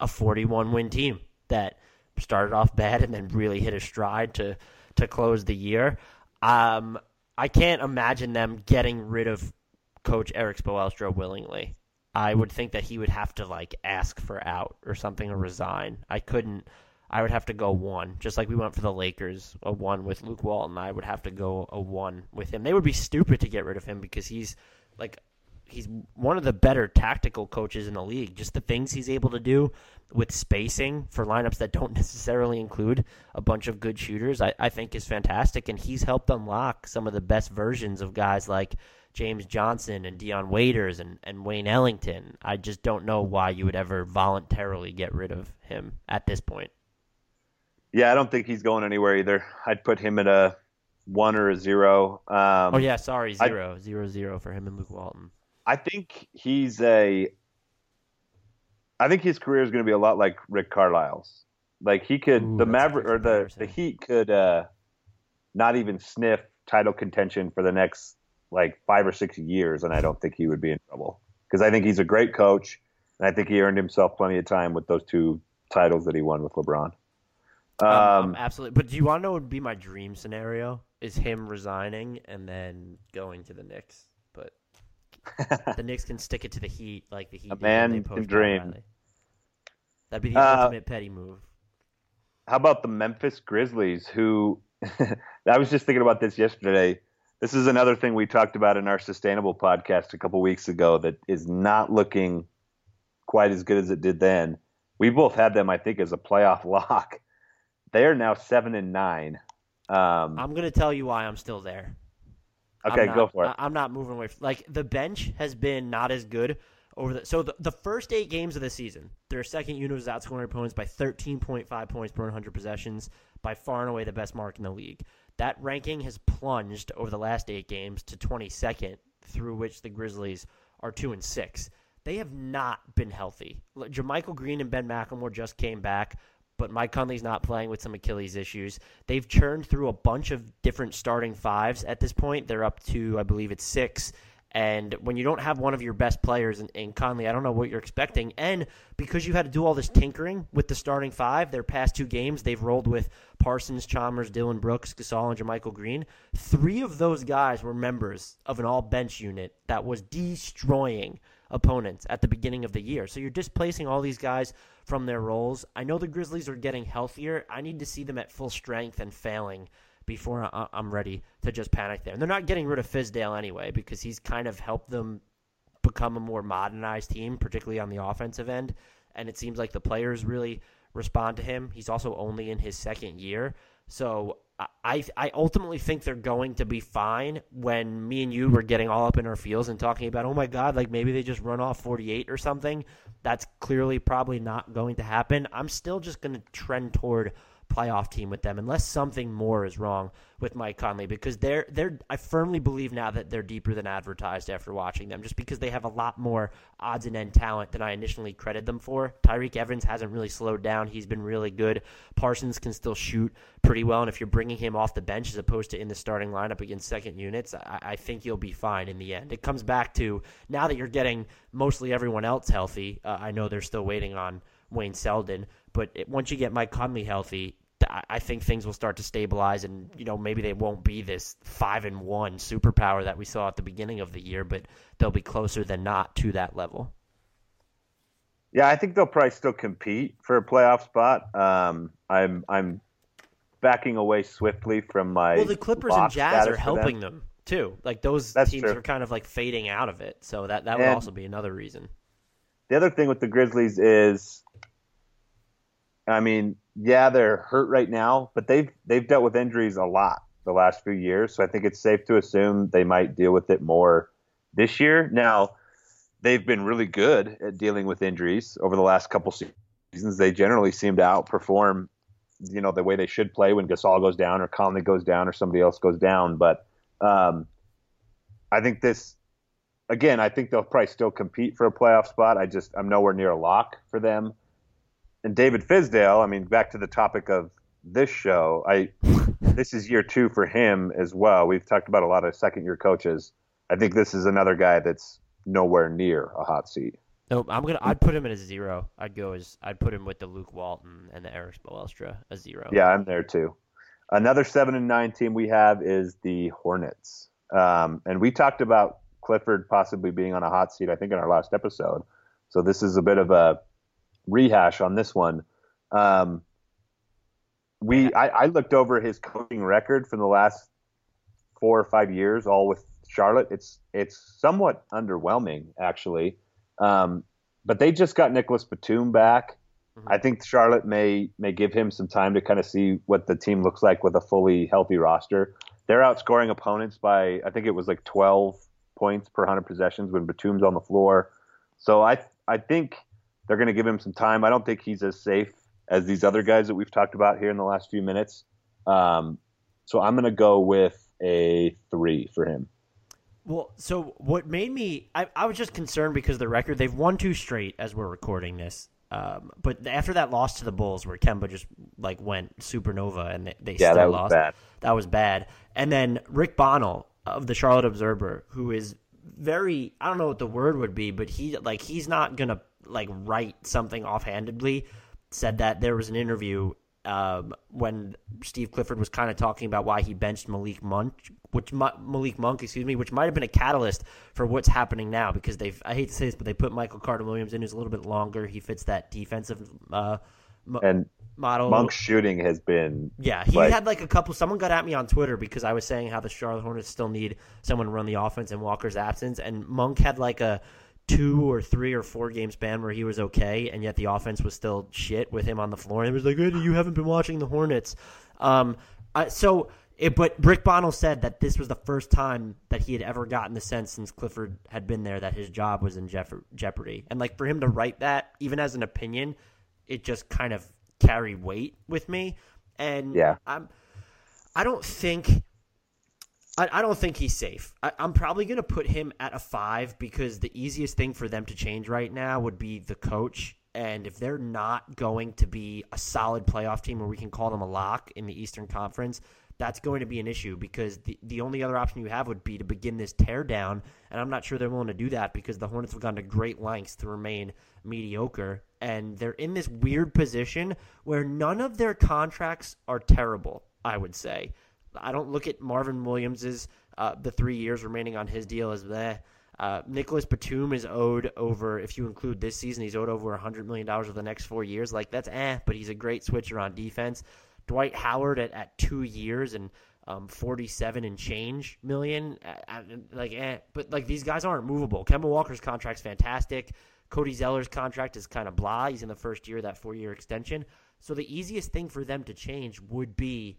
a 41 win team that started off bad and then really hit a stride to to close the year. Um, I can't imagine them getting rid of Coach Erik Spoelstra willingly. I would think that he would have to like ask for out or something or resign. I couldn't. I would have to go one, just like we went for the Lakers, a one with Luke Walton. I would have to go a one with him. They would be stupid to get rid of him because he's like he's one of the better tactical coaches in the league. Just the things he's able to do with spacing for lineups that don't necessarily include a bunch of good shooters, I, I think is fantastic. And he's helped unlock some of the best versions of guys like James Johnson and Dion Waiters and, and Wayne Ellington. I just don't know why you would ever voluntarily get rid of him at this point. Yeah, I don't think he's going anywhere either. I'd put him at a one or a zero. Um, oh yeah, sorry, zero, I, zero, zero for him and Luke Walton. I think he's a. I think his career is going to be a lot like Rick Carlisle's. Like he could, Ooh, the Maverick or the the Heat could uh, not even sniff title contention for the next like five or six years, and I don't think he would be in trouble because I think he's a great coach, and I think he earned himself plenty of time with those two titles that he won with LeBron. Um, um, um, absolutely. But do you want to know what would be my dream scenario? Is him resigning and then going to the Knicks. But the Knicks can stick it to the Heat like the Heat. A man can dream. That'd be the uh, ultimate petty move. How about the Memphis Grizzlies? Who I was just thinking about this yesterday. This is another thing we talked about in our sustainable podcast a couple weeks ago that is not looking quite as good as it did then. We both had them, I think, as a playoff lock. They are now seven and nine. Um, I'm going to tell you why I'm still there. Okay, not, go for it. I'm not moving away. From, like the bench has been not as good over the. So the, the first eight games of the season, their second unit was outscoring opponents by 13.5 points per 100 possessions, by far and away the best mark in the league. That ranking has plunged over the last eight games to 22nd, through which the Grizzlies are two and six. They have not been healthy. JaMychal Green and Ben McLemore just came back but Mike Conley's not playing with some Achilles issues. They've churned through a bunch of different starting fives at this point. They're up to, I believe it's six. And when you don't have one of your best players in, in, Conley, I don't know what you're expecting. And because you had to do all this tinkering with the starting five, their past two games, they've rolled with Parsons, Chalmers, Dillon Brooks, Gasol, and JaMychal Green. Three of those guys were members of an all bench unit that was destroying opponents at the beginning of the year. So you're displacing all these guys from their roles. I know the Grizzlies are getting healthier. I need to see them at full strength and failing before I'm ready to just panic there. And they're not getting rid of Fizdale anyway because he's kind of helped them become a more modernized team, particularly on the offensive end. And it seems like the players really respond to him. He's also only in his second year. So I I ultimately think they're going to be fine when me and you were getting all up in our feels and talking about, oh my God, like maybe they just run off 48 or something. That's clearly probably not going to happen. I'm still just going to trend toward playoff team with them unless something more is wrong with Mike Conley because they're they're I firmly believe now that they're deeper than advertised after watching them just because they have a lot more odds and end talent than I initially credited them for. Tyreke Evans hasn't really slowed down. He's been really good. Parsons can still shoot pretty well and if you're bringing him off the bench as opposed to in the starting lineup against second units, I, I think you'll be fine in the end. It comes back to now that you're getting mostly everyone else healthy. Uh, I know they're still waiting on Wayne Selden, but it, once you get Mike Conley healthy, I think things will start to stabilize, and you know maybe they won't be this five and one superpower that we saw at the beginning of the year, but they'll be closer than not to that level. Yeah, I think they'll probably still compete for a playoff spot. Um, I'm I'm backing away swiftly from my. Well, the Clippers and Jazz are helping them. them. too. Like those That's teams true. are kind of like fading out of it, so that that would and also be another reason. The other thing with the Grizzlies is, I mean, yeah, they're hurt right now, but they've they've dealt with injuries a lot the last few years. So I think it's safe to assume they might deal with it more this year. Now, they've been really good at dealing with injuries over the last couple seasons. They generally seem to outperform, you know, the way they should play when Gasol goes down or Conley goes down or somebody else goes down. But um, I think this, again, I think they'll probably still compete for a playoff spot. I just I'm nowhere near a lock for them and David Fizdale, I mean, back to the topic of this show, I this is year two for him as well. We've talked about a lot of second year coaches. I think this is another guy that's nowhere near a hot seat. No, I'm gonna. I'd put him at a zero. I'd go as I'd put him with the Luke Walton and the Erik Spoelstra a zero. Yeah, I'm there too. Another seven and nine team we have is the Hornets, um, and we talked about Clifford possibly being on a hot seat. I think in our last episode. So this is a bit of a rehash on this one. Um, we I, I, looked over his coaching record from the last four or five years, all with Charlotte. It's it's somewhat underwhelming actually, um, but they just got Nicholas Batum back. Mm-hmm. I think Charlotte may may give him some time to kind of see what the team looks like with a fully healthy roster. They're outscoring opponents by I think it was like 12 points per 100 possessions when Batum's on the floor. So I I think they're going to give him some time. I don't think he's as safe as these other guys that we've talked about here in the last few minutes. Um, so I'm going to go with a three for him. Well, so what made me I, I was just concerned because the record they've won two straight as we're recording this. Um, but after that loss to the Bulls, where Kemba just like went supernova and they, they Yeah, still that was lost, bad. that was bad. And then Rick Bonnell of the Charlotte Observer, who is very I don't know what the word would be, but he like he's not gonna like write something offhandedly. Said that there was an interview um, when Steve Clifford was kind of talking about why he benched Malik Monk, which Malik Monk, excuse me, which might have been a catalyst for what's happening now because they've I hate to say this, but they put Michael Carter Williams in who's a little bit longer. He fits that defensive uh, mo- And model. Monk's shooting has been Yeah, he like- had like a couple. Someone got at me on Twitter because I was saying how the Charlotte Hornets still need someone to run the offense in Walker's absence, and Monk had like a two or three or four game span where he was okay, and yet the offense was still shit with him on the floor. And it was like, hey, you haven't been watching the Hornets. Um, I, so, it, but Rick Bonnell said that this was the first time that he had ever gotten the sense since Clifford had been there that his job was in jeff- jeopardy. And like for him to write that, even as an opinion, it just kind of carried weight with me. And Yeah. I'm, I don't think I, I don't think he's safe. I, I'm probably going to put him at a five because the easiest thing for them to change right now would be the coach. And if they're not going to be a solid playoff team where we can call them a lock in the Eastern Conference, that's going to be an issue because the, the only other option you have would be to begin this teardown. And I'm not sure they're willing to do that because the Hornets have gone to great lengths to remain mediocre. And they're in this weird position where none of their contracts are terrible, I would say. I don't look at Marvin Williams's uh, the three years remaining on his deal as that. Uh, Nicholas Batum is owed over, if you include this season, he's owed over $100 million over the next four years. Like, that's eh, but he's a great switcher on defense. Dwight Howard at, at two years and um, 47 and change million. Uh, uh, like, eh, but like these guys aren't movable. Kemba Walker's contract's fantastic. Cody Zeller's contract is kind of blah. He's in the first year of that four year extension. So the easiest thing for them to change would be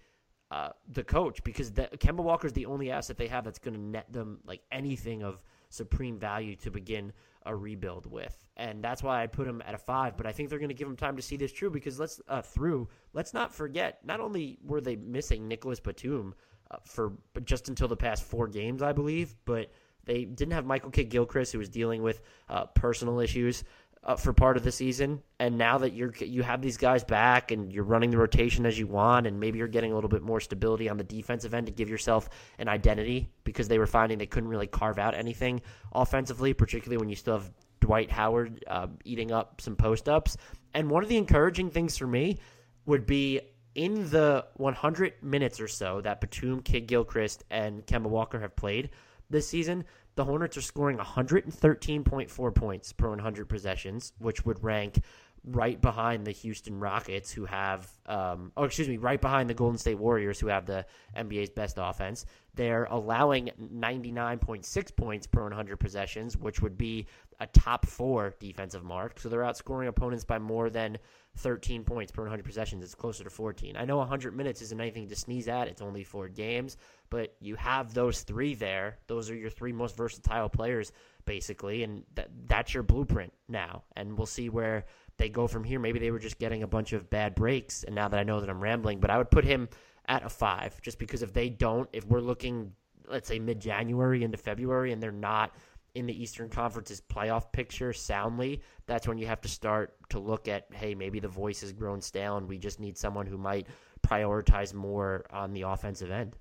uh, the coach because the, Kemba is the only asset they have that's going to net them like anything of supreme value to begin a rebuild with, and that's why I put him at a five. But I think they're going to give him time to see this true because let's uh, through. Let's not forget. Not only were they missing Nicholas Batum uh, for just until the past four games, I believe, but they didn't have Michael Kidd Gilchrist who was dealing with uh, personal issues uh, for part of the season. And now that you're you have these guys back and you're running the rotation as you want, and maybe you're getting a little bit more stability on the defensive end to give yourself an identity because they were finding they couldn't really carve out anything offensively, particularly when you still have Dwight Howard uh, eating up some post ups. And one of the encouraging things for me would be in the 100 minutes or so that Batum, Kidd Gilchrist, and Kemba Walker have played this season, the Hornets are scoring 113.4 points per 100 possessions, which would rank right behind the Houston Rockets, who have, um, oh, excuse me, right behind the Golden State Warriors, who have the NBA's best offense. They're allowing 99.6 points per 100 possessions, which would be a top four defensive mark. So they're outscoring opponents by more than 13 points per 100 possessions. It's closer to 14. I know 100 minutes isn't anything to sneeze at. It's only four games, but you have those three there. Those are your three most versatile players, basically, and that, that's your blueprint now. And we'll see where they go from here. Maybe they were just getting a bunch of bad breaks, and now that I know that I'm rambling, but I would put him at a five, just because if they don't, if we're looking, let's say mid January into February, and they're not in the Eastern Conference's playoff picture soundly, that's when you have to start to look at, hey, maybe the voice has grown stale, and we just need someone who might prioritize more on the offensive end.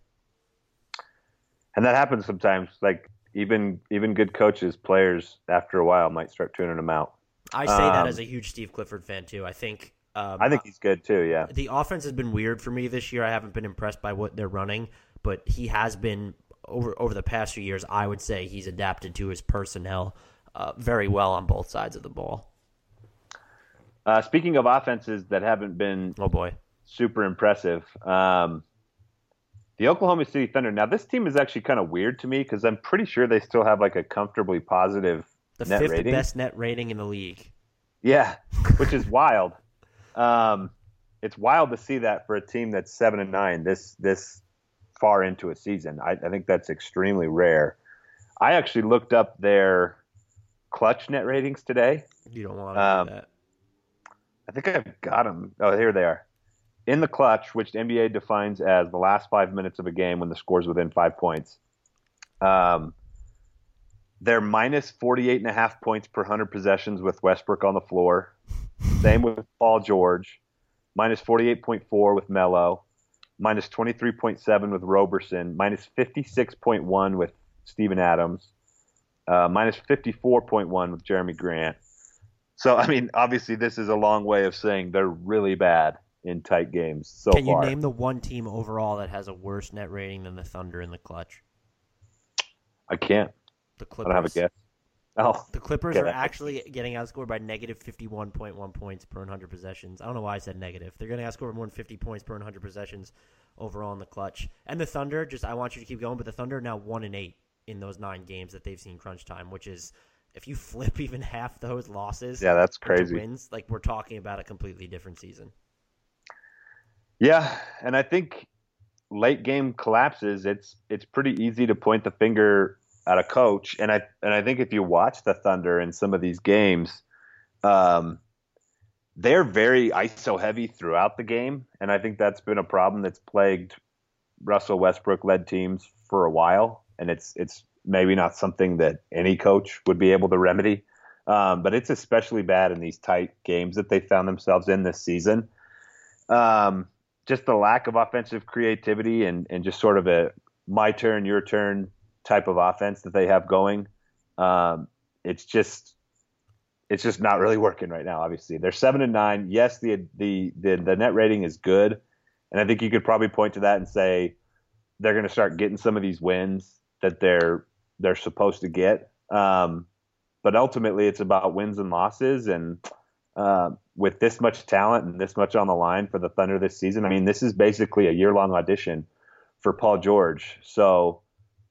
and that happens sometimes. Like even even good coaches, players after a while might start tuning them out. I say that Um, as a huge Steve Clifford fan too. I think. Um, I think he's good too. Yeah, the offense has been weird for me this year. I haven't been impressed by what they're running, but he has been over over the past few years. I would say he's adapted to his personnel uh, very well on both sides of the ball. Uh, speaking of offenses that haven't been oh boy super impressive, um, the Oklahoma City Thunder. Now this team is actually kind of weird to me because I'm pretty sure they still have like a comfortably positive The net fifth rating. best net rating in the league. Yeah, which is wild. Um, it's wild to see that for a team that's seven and nine this this far into a season. I, I think that's extremely rare. I actually looked up their clutch net ratings today. You don't want to Um, do that. I think I've got them. Oh, here they are. In the clutch, which the NBA defines as the last five minutes of a game when the score's within five points, um, they're minus 48 and a half points per 100 possessions with Westbrook on the floor. Same with Paul George. Minus 48.4 with Melo. Minus 23.7 with Roberson. Minus 56.1 with Steven Adams. Uh, minus 54.1 with Jerami Grant. So, I mean, obviously, this is a long way of saying they're really bad in tight games so Can you far. name the one team overall that has a worse net rating than the Thunder in the clutch? I can't. The I Clippers. don't have a guess. Oh, The Clippers are actually getting outscored by negative 51.1 points per 100 possessions. I don't know why I said negative. They're getting outscored by more than 50 points per 100 possessions overall in the clutch. And the Thunder, just I want you to keep going, but the Thunder are now 1 and 8 in those 9 games that they've seen crunch time, which is if you flip even half those losses yeah, that's crazy. wins, like we're talking about a completely different season. Yeah, and I think late game collapses. It's it's pretty easy to point the finger at a coach, and I and I think if you watch the Thunder in some of these games, um, they're very ISO heavy throughout the game, and I think that's been a problem that's plagued Russell Westbrook led teams for a while, and it's it's maybe not something that any coach would be able to remedy. Um, but it's especially bad in these tight games that they found themselves in this season. Um, just the lack of offensive creativity and, and just sort of a my turn, your turn type of offense that they have going. Um, it's just it's just not really working right now. Obviously, they're seven and nine. Yes, the the the, the net rating is good, and I think you could probably point to that and say they're going to start getting some of these wins that they're they're supposed to get. Um, but ultimately, it's about wins and losses, and uh, with this much talent and this much on the line for the Thunder this season, I mean, this is basically a year long audition for Paul George. So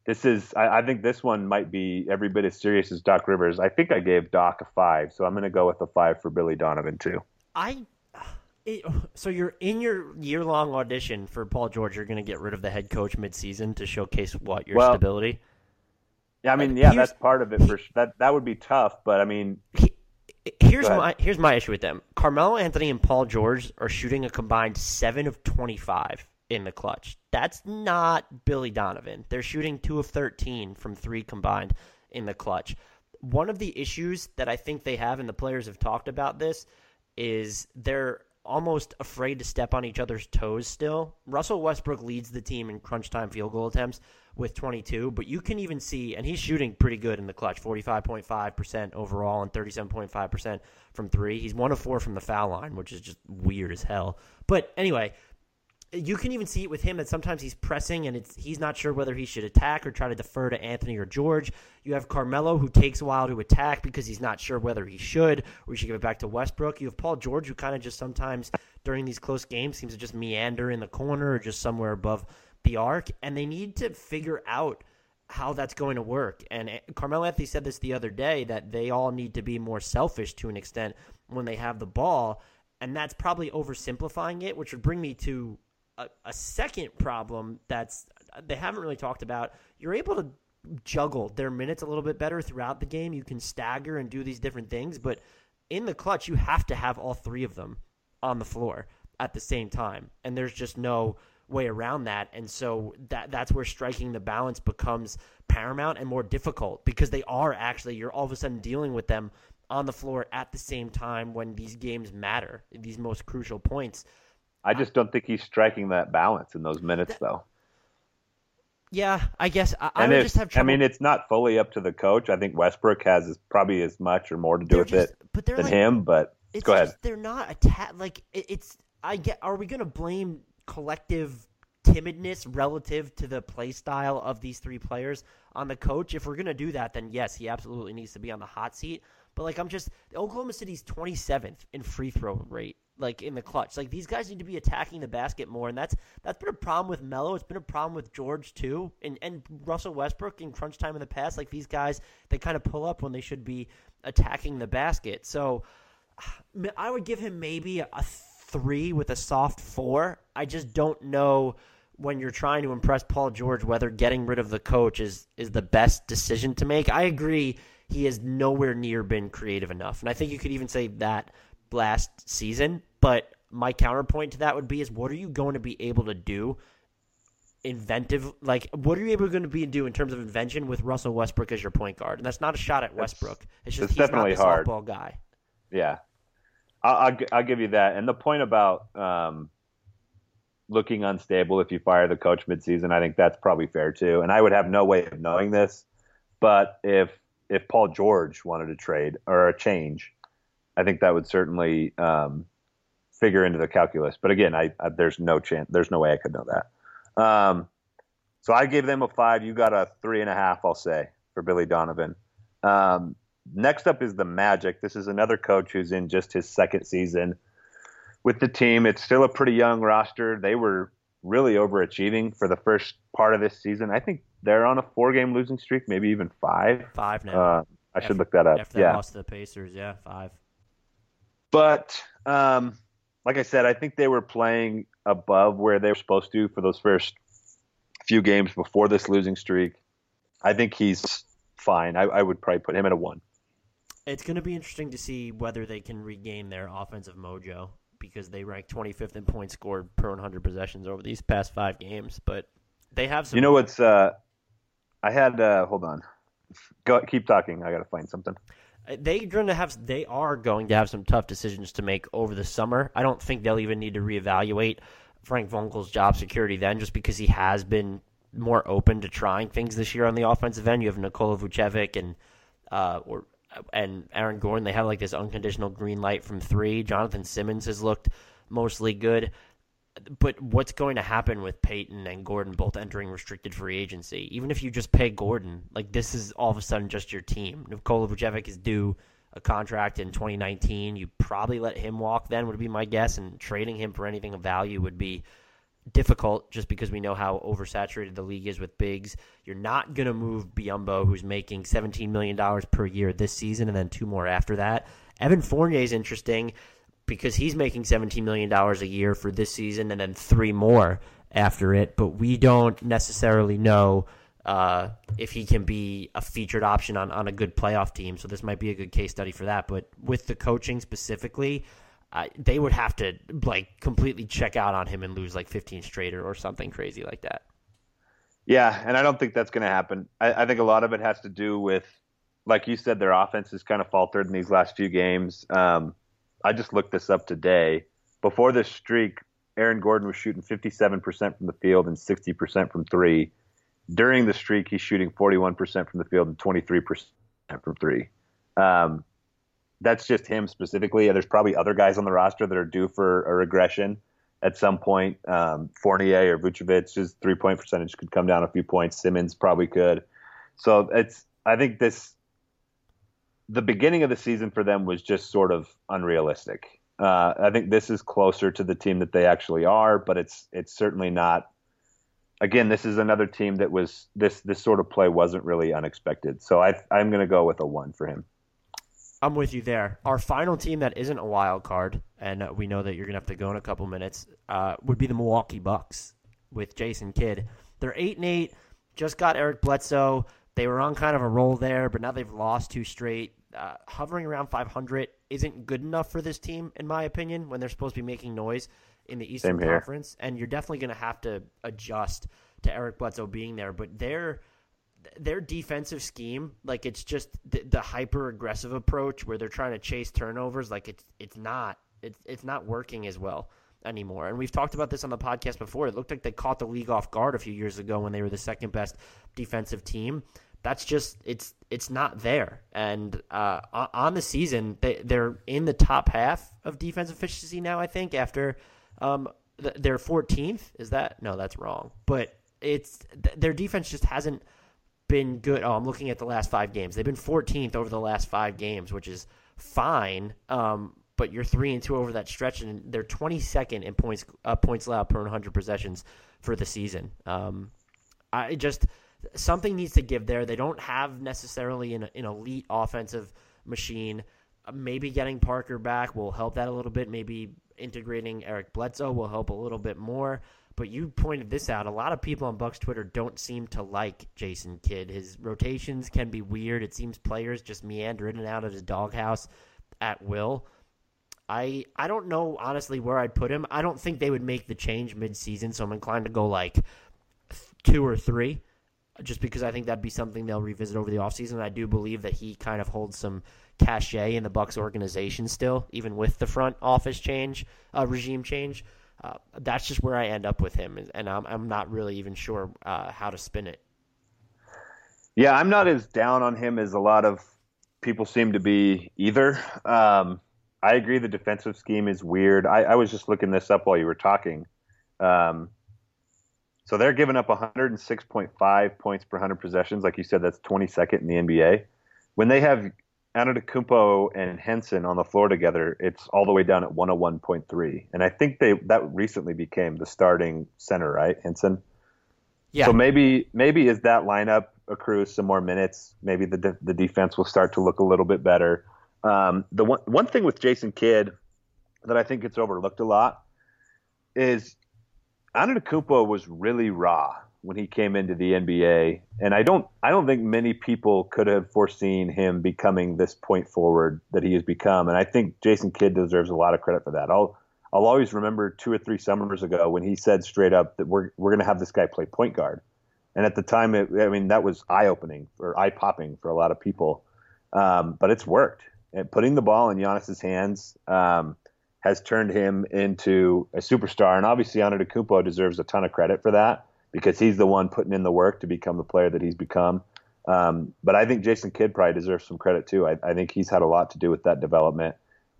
this is, I, I think this one might be every bit as serious as Doc Rivers. I think I gave Doc a five, so I'm going to go with a five for Billy Donovan too. I. It, so you're in your year long audition for Paul George. You're going to get rid of the head coach midseason to showcase what your Well, stability. Yeah, I mean, yeah, here's- that's part of it. For that that would be tough, but I mean, Here's my here's my issue with them. Carmelo Anthony and Paul George are shooting a combined seven of twenty five in the clutch. That's not Billy Donovan. They're shooting two of thirteen from three combined in the clutch. One of the issues that I think they have, and the players have talked about this, is they're almost afraid to step on each other's toes still. Russell Westbrook leads the team in crunch time field goal attempts with 22, but you can even see, and he's shooting pretty good in the clutch 45.5% overall and 37.5% from three. He's one of four from the foul line, which is just weird as hell. But anyway, you can even see it with him that sometimes he's pressing and it's he's not sure whether he should attack or try to defer to Anthony or George. You have Carmelo who takes a while to attack because he's not sure whether he should or he should give it back to Westbrook. You have Paul George who kind of just sometimes during these close games seems to just meander in the corner or just somewhere above the arc, and they need to figure out how that's going to work. And uh, Carmelo Anthony said this the other day that they all need to be more selfish to an extent when they have the ball, and that's probably oversimplifying it, which would bring me to a, a second problem that's uh, they haven't really talked about. You're able to juggle their minutes a little bit better throughout the game. You can stagger and do these different things, but in the clutch, you have to have all three of them on the floor at the same time, and there's just no way around that. And so that that's where striking the balance becomes paramount and more difficult because they are actually you're all of a sudden dealing with them on the floor at the same time when these games matter, these most crucial points. I just don't think he's striking that balance in those minutes, though. Yeah, I guess I, I would just have trouble. I mean, it's not fully up to the coach. I think Westbrook has as, probably as much or more to do They're with just- it but than like- him. But it's go ahead. they're not atta- like it, it's I get are we going to blame collective timidness relative to the play style of these three players on the coach if we're going to do that then yes he absolutely needs to be on the hot seat but like I'm just Oklahoma City's 27th in free throw rate like in the clutch like these guys need to be attacking the basket more and that's that's been a problem with Melo it's been a problem with George too and and Russell Westbrook in crunch time in the past like these guys they kind of pull up when they should be attacking the basket so I would give him maybe a three with a soft four. I just don't know when you're trying to impress Paul George whether getting rid of the coach is is the best decision to make. I agree he has nowhere near been creative enough. And I think you could even say that last season, but my counterpoint to that would be is what are you going to be able to do inventive like what are you able going to be do in terms of invention with Russell Westbrook as your point guard? And that's not a shot at Westbrook. It's just it's he's not definitely the hard. softball guy. Yeah, I'll, I'll, I'll give you that. And the point about um, looking unstable if you fire the coach midseason, I think that's probably fair too. And I would have no way of knowing this, but if if Paul George wanted to trade or a change, I think that would certainly um, figure into the calculus. But again, I, I there's no chance, there's no way I could know that. Um, so I gave them a five. You got a three and a half, I'll say, for Billy Donovan. Um, next up is the Magic. This is another coach who's in just his second season with the team. It's still a pretty young roster. They were really overachieving for the first part of this season. I think they're on a four-game losing streak, maybe even five. Five now. Uh, I should look that up. After that yeah, loss to the Pacers, yeah, five. But um, like I said, I think they were playing above where they were supposed to for those first few games before this losing streak. I think he's fine. I, I would probably put him at a one. It's going to be interesting to see whether they can regain their offensive mojo because they rank 25th in points scored per 100 possessions over these past five games. But they have some. You know what's? Uh, I had. Uh, hold on. Go. Keep talking. I got to find something. They going to have. They are going to have some tough decisions to make over the summer. I don't think they'll even need to reevaluate Frank Vogel's job security then, just because he has been more open to trying things this year on the offensive end. You have Nikola Vucevic and uh, or and Aaron Gordon. They have like this unconditional green light from three. Jonathan Simmons has looked mostly good. But what's going to happen with Payton and Gordon both entering restricted free agency? Even if you just pay Gordon, like this is all of a sudden just your team. Nikola Vucevic is due a contract in 2019. You probably let him walk then would be my guess, and trading him for anything of value would be difficult just because we know how oversaturated the league is with bigs. You're not going to move Biyombo, who's making $17 million per year this season and then two more after that. Evan Fournier is interesting because he's making $17 million a year for this season and then three more after it, but we don't necessarily know uh, if he can be a featured option on, on a good playoff team. So this might be a good case study for that. But with the coaching specifically, uh, they would have to like completely check out on him and lose like 15 straight or, or something crazy like that. Yeah, and I don't think that's going to happen. I, I think a lot of it has to do with, like you said, their offense has kind of faltered in these last few games. Um, I just looked this up today. Before this streak, Aaron Gordon was shooting 57% from the field and 60% from three. During the streak, he's shooting 41% from the field and 23% from three. Um, that's just him specifically. There's probably other guys on the roster that are due for a regression at some point. Um, Fournier or Vucevic, his three point percentage could come down a few points. Simmons probably could. So it's. I think this. The beginning of the season for them was just sort of unrealistic. Uh, I think this is closer to the team that they actually are, but it's it's certainly not. Again, this is another team that was this this sort of play wasn't really unexpected. So I I'm going to go with a one for him. I'm with you there. Our final team that isn't a wild card, and we know that you're gonna have to go in a couple minutes, uh, would be the Milwaukee Bucks with Jason Kidd. They're eight and eight. Just got Eric Bledsoe. They were on kind of a roll there, but now they've lost two straight. Uh, hovering around 500 isn't good enough for this team, in my opinion, when they're supposed to be making noise in the Eastern Conference. And you're definitely going to have to adjust to Eric Bledsoe being there. But they're their defensive scheme, like it's just the, the hyper aggressive approach where they're trying to chase turnovers, like it's it's not it's it's not working as well anymore. And we've talked about this on the podcast before. It looked like they caught the league off guard a few years ago when they were the second best defensive team. That's just it's it's not there. And uh, on- the season, they they're in the top half of defense efficiency now. I think after um, th- they're 14th. Is that no? That's wrong. But it's th- their defense just hasn't been good. Oh, I'm looking at the last five games. They've been 14th over the last five games, which is fine. Um, but you're three and two over that stretch, and they're 22nd in points uh, points allowed per 100 possessions for the season. Um, I just something needs to give there. They don't have necessarily an, an elite offensive machine. Uh, maybe getting Parker back will help that a little bit. Maybe integrating Eric Bledsoe will help a little bit more. But you pointed this out. A lot of people on Bucks Twitter don't seem to like Jason Kidd. His rotations can be weird. It seems players just meander in and out of his doghouse at will. I I don't know honestly where I'd put him. I don't think they would make the change midseason, so I'm inclined to go like two or three, just because I think that'd be something they'll revisit over the offseason. I do believe that he kind of holds some cachet in the Bucks organization still, even with the front office change, uh, regime change. Uh, that's just where I end up with him, and I'm I'm not really even sure uh, how to spin it. Yeah, I'm not as down on him as a lot of people seem to be either. Um, I agree the defensive scheme is weird. I, I, was just looking this up while you were talking. Um, so they're giving up 106.5 points per 100 possessions. Like you said, that's 22nd in the NBA. When they have Antetokounmpo and Henson on the floor together, it's all the way down at 101.3. And I think they that recently became the starting center, right, Henson? Yeah. So maybe maybe as that lineup accrues some more minutes, maybe the the defense will start to look a little bit better. Um, the one one thing with Jason Kidd that I think gets overlooked a lot is Antetokounmpo was really raw when he came into the NBA, and I don't I don't think many people could have foreseen him becoming this point forward that he has become. And I think Jason Kidd deserves a lot of credit for that. I'll I'll always remember two or three summers ago when he said straight up that we're we're going to have this guy play point guard. And at the time, it, I mean, that was eye opening or eye popping for a lot of people. Um, but it's worked. And putting the ball in Giannis's hands um, has turned him into a superstar. And obviously, Antetokounmpo deserves a ton of credit for that because he's the one putting in the work to become the player that he's become. Um, but I think Jason Kidd probably deserves some credit too. I, I, think he's had a lot to do with that development.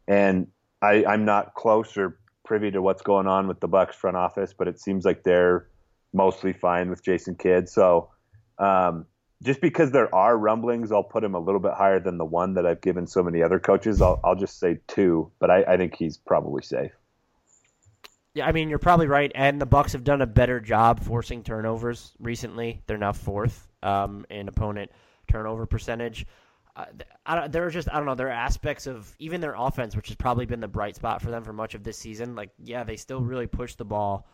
And I, I'm not close or privy to what's going on with the Bucks front office, but it seems like they're mostly fine with Jason Kidd. So um, just because there are rumblings, I'll put him a little bit higher than the one that I've given so many other coaches. I'll, I'll just say two, but I, I think he's probably safe. Yeah, I mean you're probably right, and the Bucks have done a better job forcing turnovers recently. They're now fourth um, in opponent turnover percentage. Uh, I, there are just I don't know there are aspects of even their offense, which has probably been the bright spot for them for much of this season. Like yeah, they still really push the ball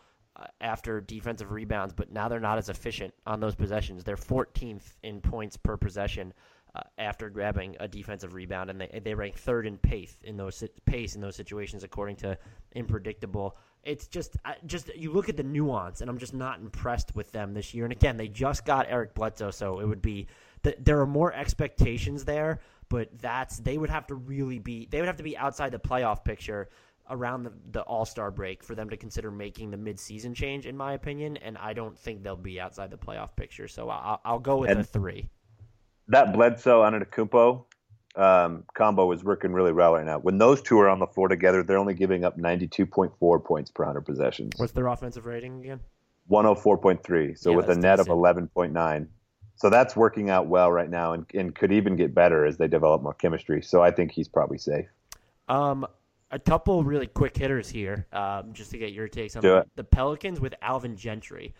after defensive rebounds, but now they're not as efficient on those possessions. They're 14th in points per possession uh, after grabbing a defensive rebound, and they they rank third in pace in those pace in those situations according to Unpredictable it's just just you look at the nuance, and I'm just not impressed with them this year. And again, they just got Eric Bledsoe, so it would be that there are more expectations there. But that's they would have to really be they would have to be outside the playoff picture around the, the All Star break for them to consider making the midseason change, in my opinion. And I don't think they'll be outside the playoff picture. So I'll, I'll go with and a three. That Bledsoe Antetokounmpo um, combo is working really well right now. When those two are on the floor together, they're only giving up 92.4 points per 100 possessions. What's their offensive rating again? 104.3. So yeah, with a net of 11.9. So that's working out well right now and, and could even get better as they develop more chemistry. So I think he's probably safe. Um, a couple really quick hitters here, um, just to get your takes on the, the Pelicans with Alvin Gentry.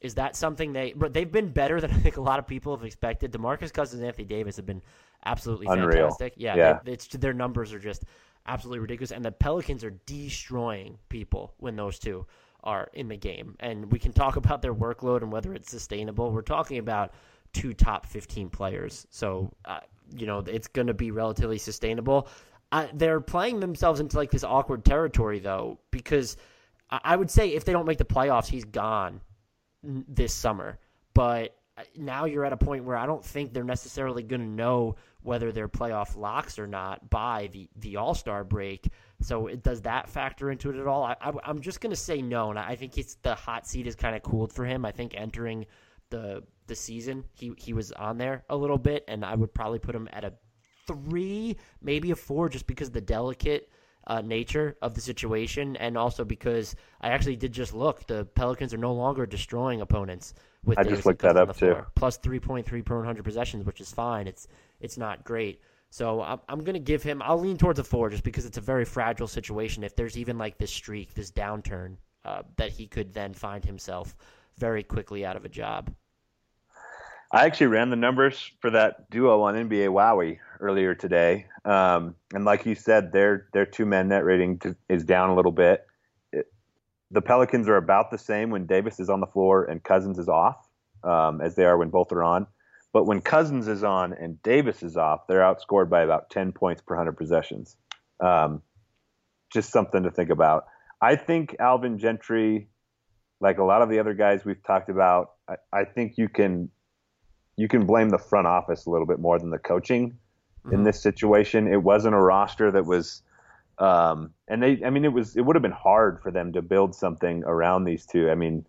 Is that something they? But they've been better than I think a lot of people have expected. Demarcus Cousins, and Anthony Davis have been absolutely Unreal. fantastic. Yeah, yeah. They, it's their numbers are just absolutely ridiculous, and the Pelicans are destroying people when those two are in the game. And we can talk about their workload and whether it's sustainable. We're talking about two top 15 players, so uh, you know it's going to be relatively sustainable. Uh, they're playing themselves into like this awkward territory though, because I would say if they don't make the playoffs, he's gone this summer. But uh, now you're at a point where I don't think they're necessarily going to know whether they're playoff locks or not by the, the All Star break. So it, does that factor into it at all? I, am just going to say no, and I think it's the hot seat is kind of cooled for him. I think entering the the season, he he was on there a little bit, and I would probably put him at a three, maybe a four, just because of the delicate uh, nature of the situation, and also because I actually did just look. The Pelicans are no longer destroying opponents with. I just looked that up too. Plus three point three per one hundred possessions, which is fine. It's it's not great. So I'm, I'm going to give him. I'll lean towards a four just because it's a very fragile situation. If there's even like this streak, this downturn, uh, that he could then find himself very quickly out of a job. I actually ran the numbers for that duo on NBA Wowy earlier today, um, and like you said, their their two man net rating is down a little bit. It, the Pelicans are about the same when Davis is on the floor and Cousins is off, um, as they are when both are on. But when Cousins is on and Davis is off, they're outscored by about 10 points per 100 possessions. Um, just something to think about. I think Alvin Gentry, like a lot of the other guys we've talked about, I, I think you can you can blame the front office a little bit more than the coaching mm-hmm. in this situation. It wasn't a roster that was um, and they, I mean, it was, it would have been hard for them to build something around these two. I mean,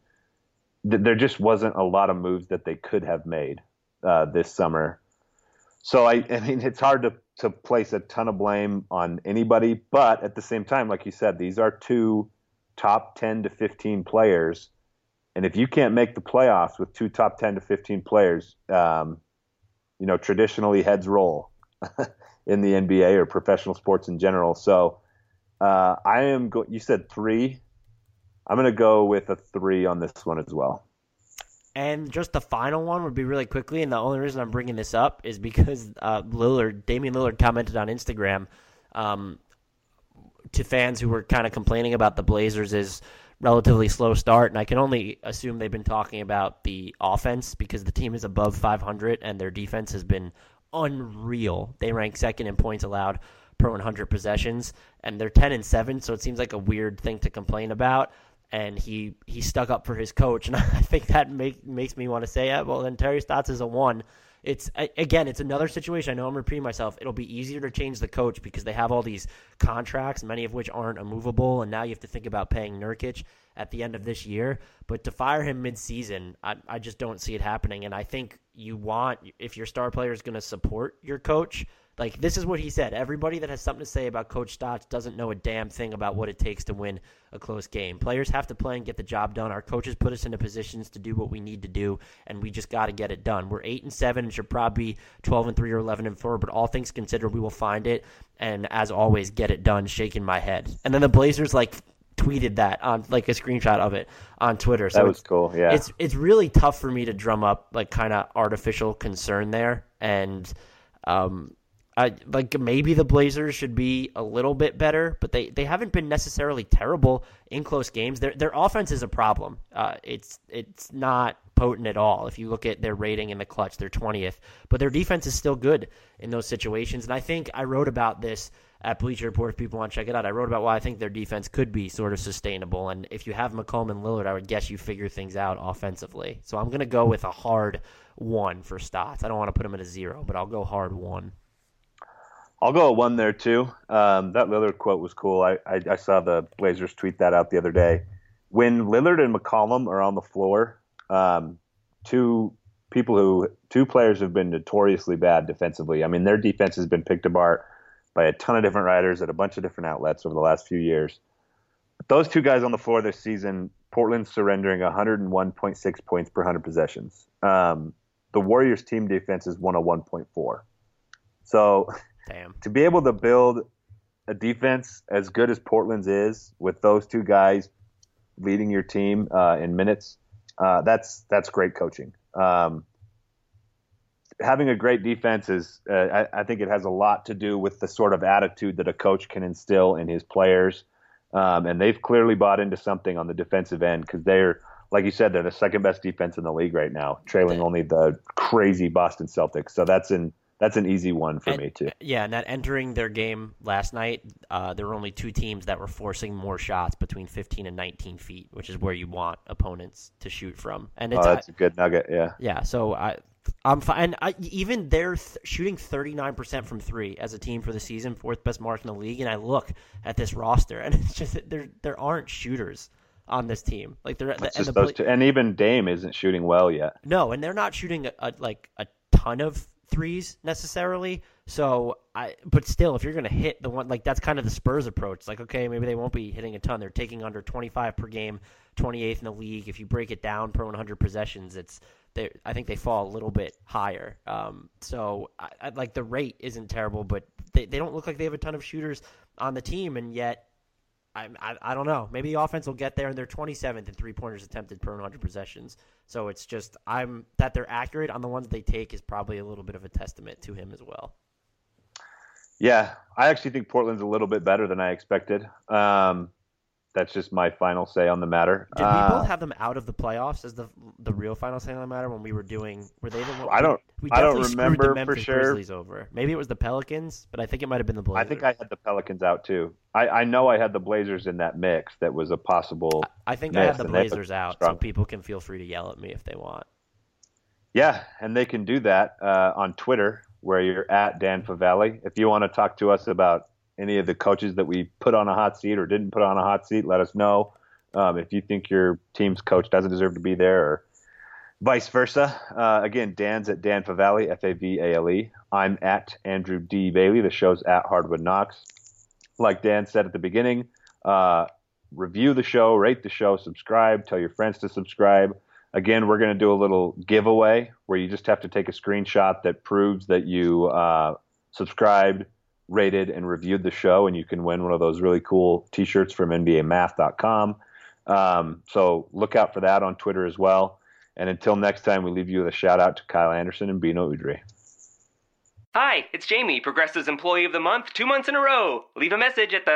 th- there just wasn't a lot of moves that they could have made uh, this summer. So I, I mean, it's hard to to place a ton of blame on anybody, but at the same time, like you said, these are two top ten to fifteen players, and if you can't make the playoffs with two top ten to fifteen players, um, you know, traditionally heads roll in the NBA or professional sports in general. So uh, I am. Go- you said three. I'm going to go with a three on this one as well. And just the final one would be really quickly, and the only reason I'm bringing this up is because uh, Lillard, Damian Lillard, commented on Instagram um, to fans who were kind of complaining about the Blazers' is relatively slow start, and I can only assume they've been talking about the offense because the team is above 500 and their defense has been unreal. They rank second in points allowed per 100 possessions, and they're 10 and 7, so it seems like a weird thing to complain about. And he he stuck up for his coach, and I think that make, makes me want to say, yeah, well, then Terry Stotts is a one. It's again, it's another situation. I know I'm repeating myself. It'll be easier to change the coach because they have all these contracts, many of which aren't immovable, and now you have to think about paying Nurkic at the end of this year. But to fire him mid-season, I, I just don't see it happening. And I think you want if your star player is going to support your coach like this is what he said. Everybody that has something to say about Coach Stotts doesn't know a damn thing about what it takes to win a close game. Players have to play and get the job done. Our coaches put us into positions to do what we need to do, and we just got to get it done. We're eight and seven, and should probably be twelve and three or eleven and four. But all things considered, we will find it, and as always, get it done. Shaking my head, and then the Blazers like tweeted that on like a screenshot of it on Twitter. So that was cool. Yeah, it's it's really tough for me to drum up like kind of artificial concern there, and um, Like maybe the Blazers should be a little bit better, but they, they haven't been necessarily terrible in close games. Their their offense is a problem. Uh, it's it's not potent at all. If you look at their rating in the clutch, they're twentieth, but their defense is still good in those situations. And I think I wrote about this at Bleacher Report. If people want to check it out, I wrote about why I think their defense could be sort of sustainable. And if you have McCollum and Lillard, I would guess you figure things out offensively. So I'm going to go with a hard one for Stotts. I don't want to put him at a zero, but I'll go hard one. I'll go one there too. Um, that Lillard quote was cool. I, I, I, saw the Blazers tweet that out the other day. When Lillard and McCollum are on the floor, um, two people who two players have been notoriously bad defensively. I mean, their defense has been picked apart by a ton of different writers at a bunch of different outlets over the last few years. But those two guys on the floor this season, Portland surrendering 101.6 points per 100 possessions. Um, the Warriors team defense is 101.4. So Damn. To be able to build a defense as good as Portland's is with those two guys leading your team uh, in minutes, uh, that's that's great coaching. Um, having a great defense is, uh, I, I, think, it has a lot to do with the sort of attitude that a coach can instill in his players, um, and they've clearly bought into something on the defensive end because they're, like you said, they're the second best defense in the league right now, trailing only the crazy Boston Celtics. So that's in that's an easy one for and, me too. Yeah, and that entering their game last night, uh, there were only two teams that were forcing more shots between 15 and 19 feet, which is where you want opponents to shoot from. And it's, oh, that's a good nugget. Yeah. Yeah. So I, I'm fine. I, even they're th- shooting 39% from three as a team for the season, fourth best mark in the league. And I look at this roster, and it's just there there aren't shooters on this team. Like they're and, the, two, and even Dame isn't shooting well yet. No, and they're not shooting a, a, like a ton of threes necessarily. So I, but still, if you're going to hit the one, like that's kind of the Spurs approach. Like, okay, maybe they won't be hitting a ton. They're taking under 25 per game, 28th in the league. If you break it down per 100 possessions, it's they. I think they fall a little bit higher. Um, so I, I, like the rate isn't terrible, but they they don't look like they have a ton of shooters on the team, and yet I, I, I don't know. Maybe the offense will get there, and they're 27th in three pointers attempted per 100 possessions. So it's just I'm that they're accurate on the ones they take is probably a little bit of a testament to him as well. Yeah, I actually think Portland's a little bit better than I expected. Um, that's just my final say on the matter. Did we Uh, both have them out of the playoffs as the the real final say on the matter when we were doing? Were they the? I don't- We I don't remember the for sure. Grizzlies over. Maybe it was the Pelicans, but I think it might have been the Blazers. I think I had the Pelicans out too. I, I know I had the Blazers in that mix. That was a possible. I think I had the and they put Blazers out, strong- so people can feel free to yell at me if they want. Yeah, and they can do that uh, on Twitter, where you're at Dan Favale. If you want to talk to us about any of the coaches that we put on a hot seat or didn't put on a hot seat, let us know. Um, if you think your team's coach doesn't deserve to be there, or vice versa. Uh, again, Dan's at Dan Favale, F A V A L E. I'm at Andrew D Bailey. The show's at Hardwood Knocks. Like Dan said at the beginning, uh, review the show, rate the show, subscribe, tell your friends to subscribe. Again, we're going to do a little giveaway where you just have to take a screenshot that proves that you uh, subscribed, rated, and reviewed the show, and you can win one of those really cool T-shirts from NBAMath.com. Um, so look out for that on Twitter as well. And until next time, we leave you with a shout out to Kyle Anderson and Beno Udrih. Hi, it's Jamie, Progressive's Employee of the Month, two months in a row. Leave a message at the.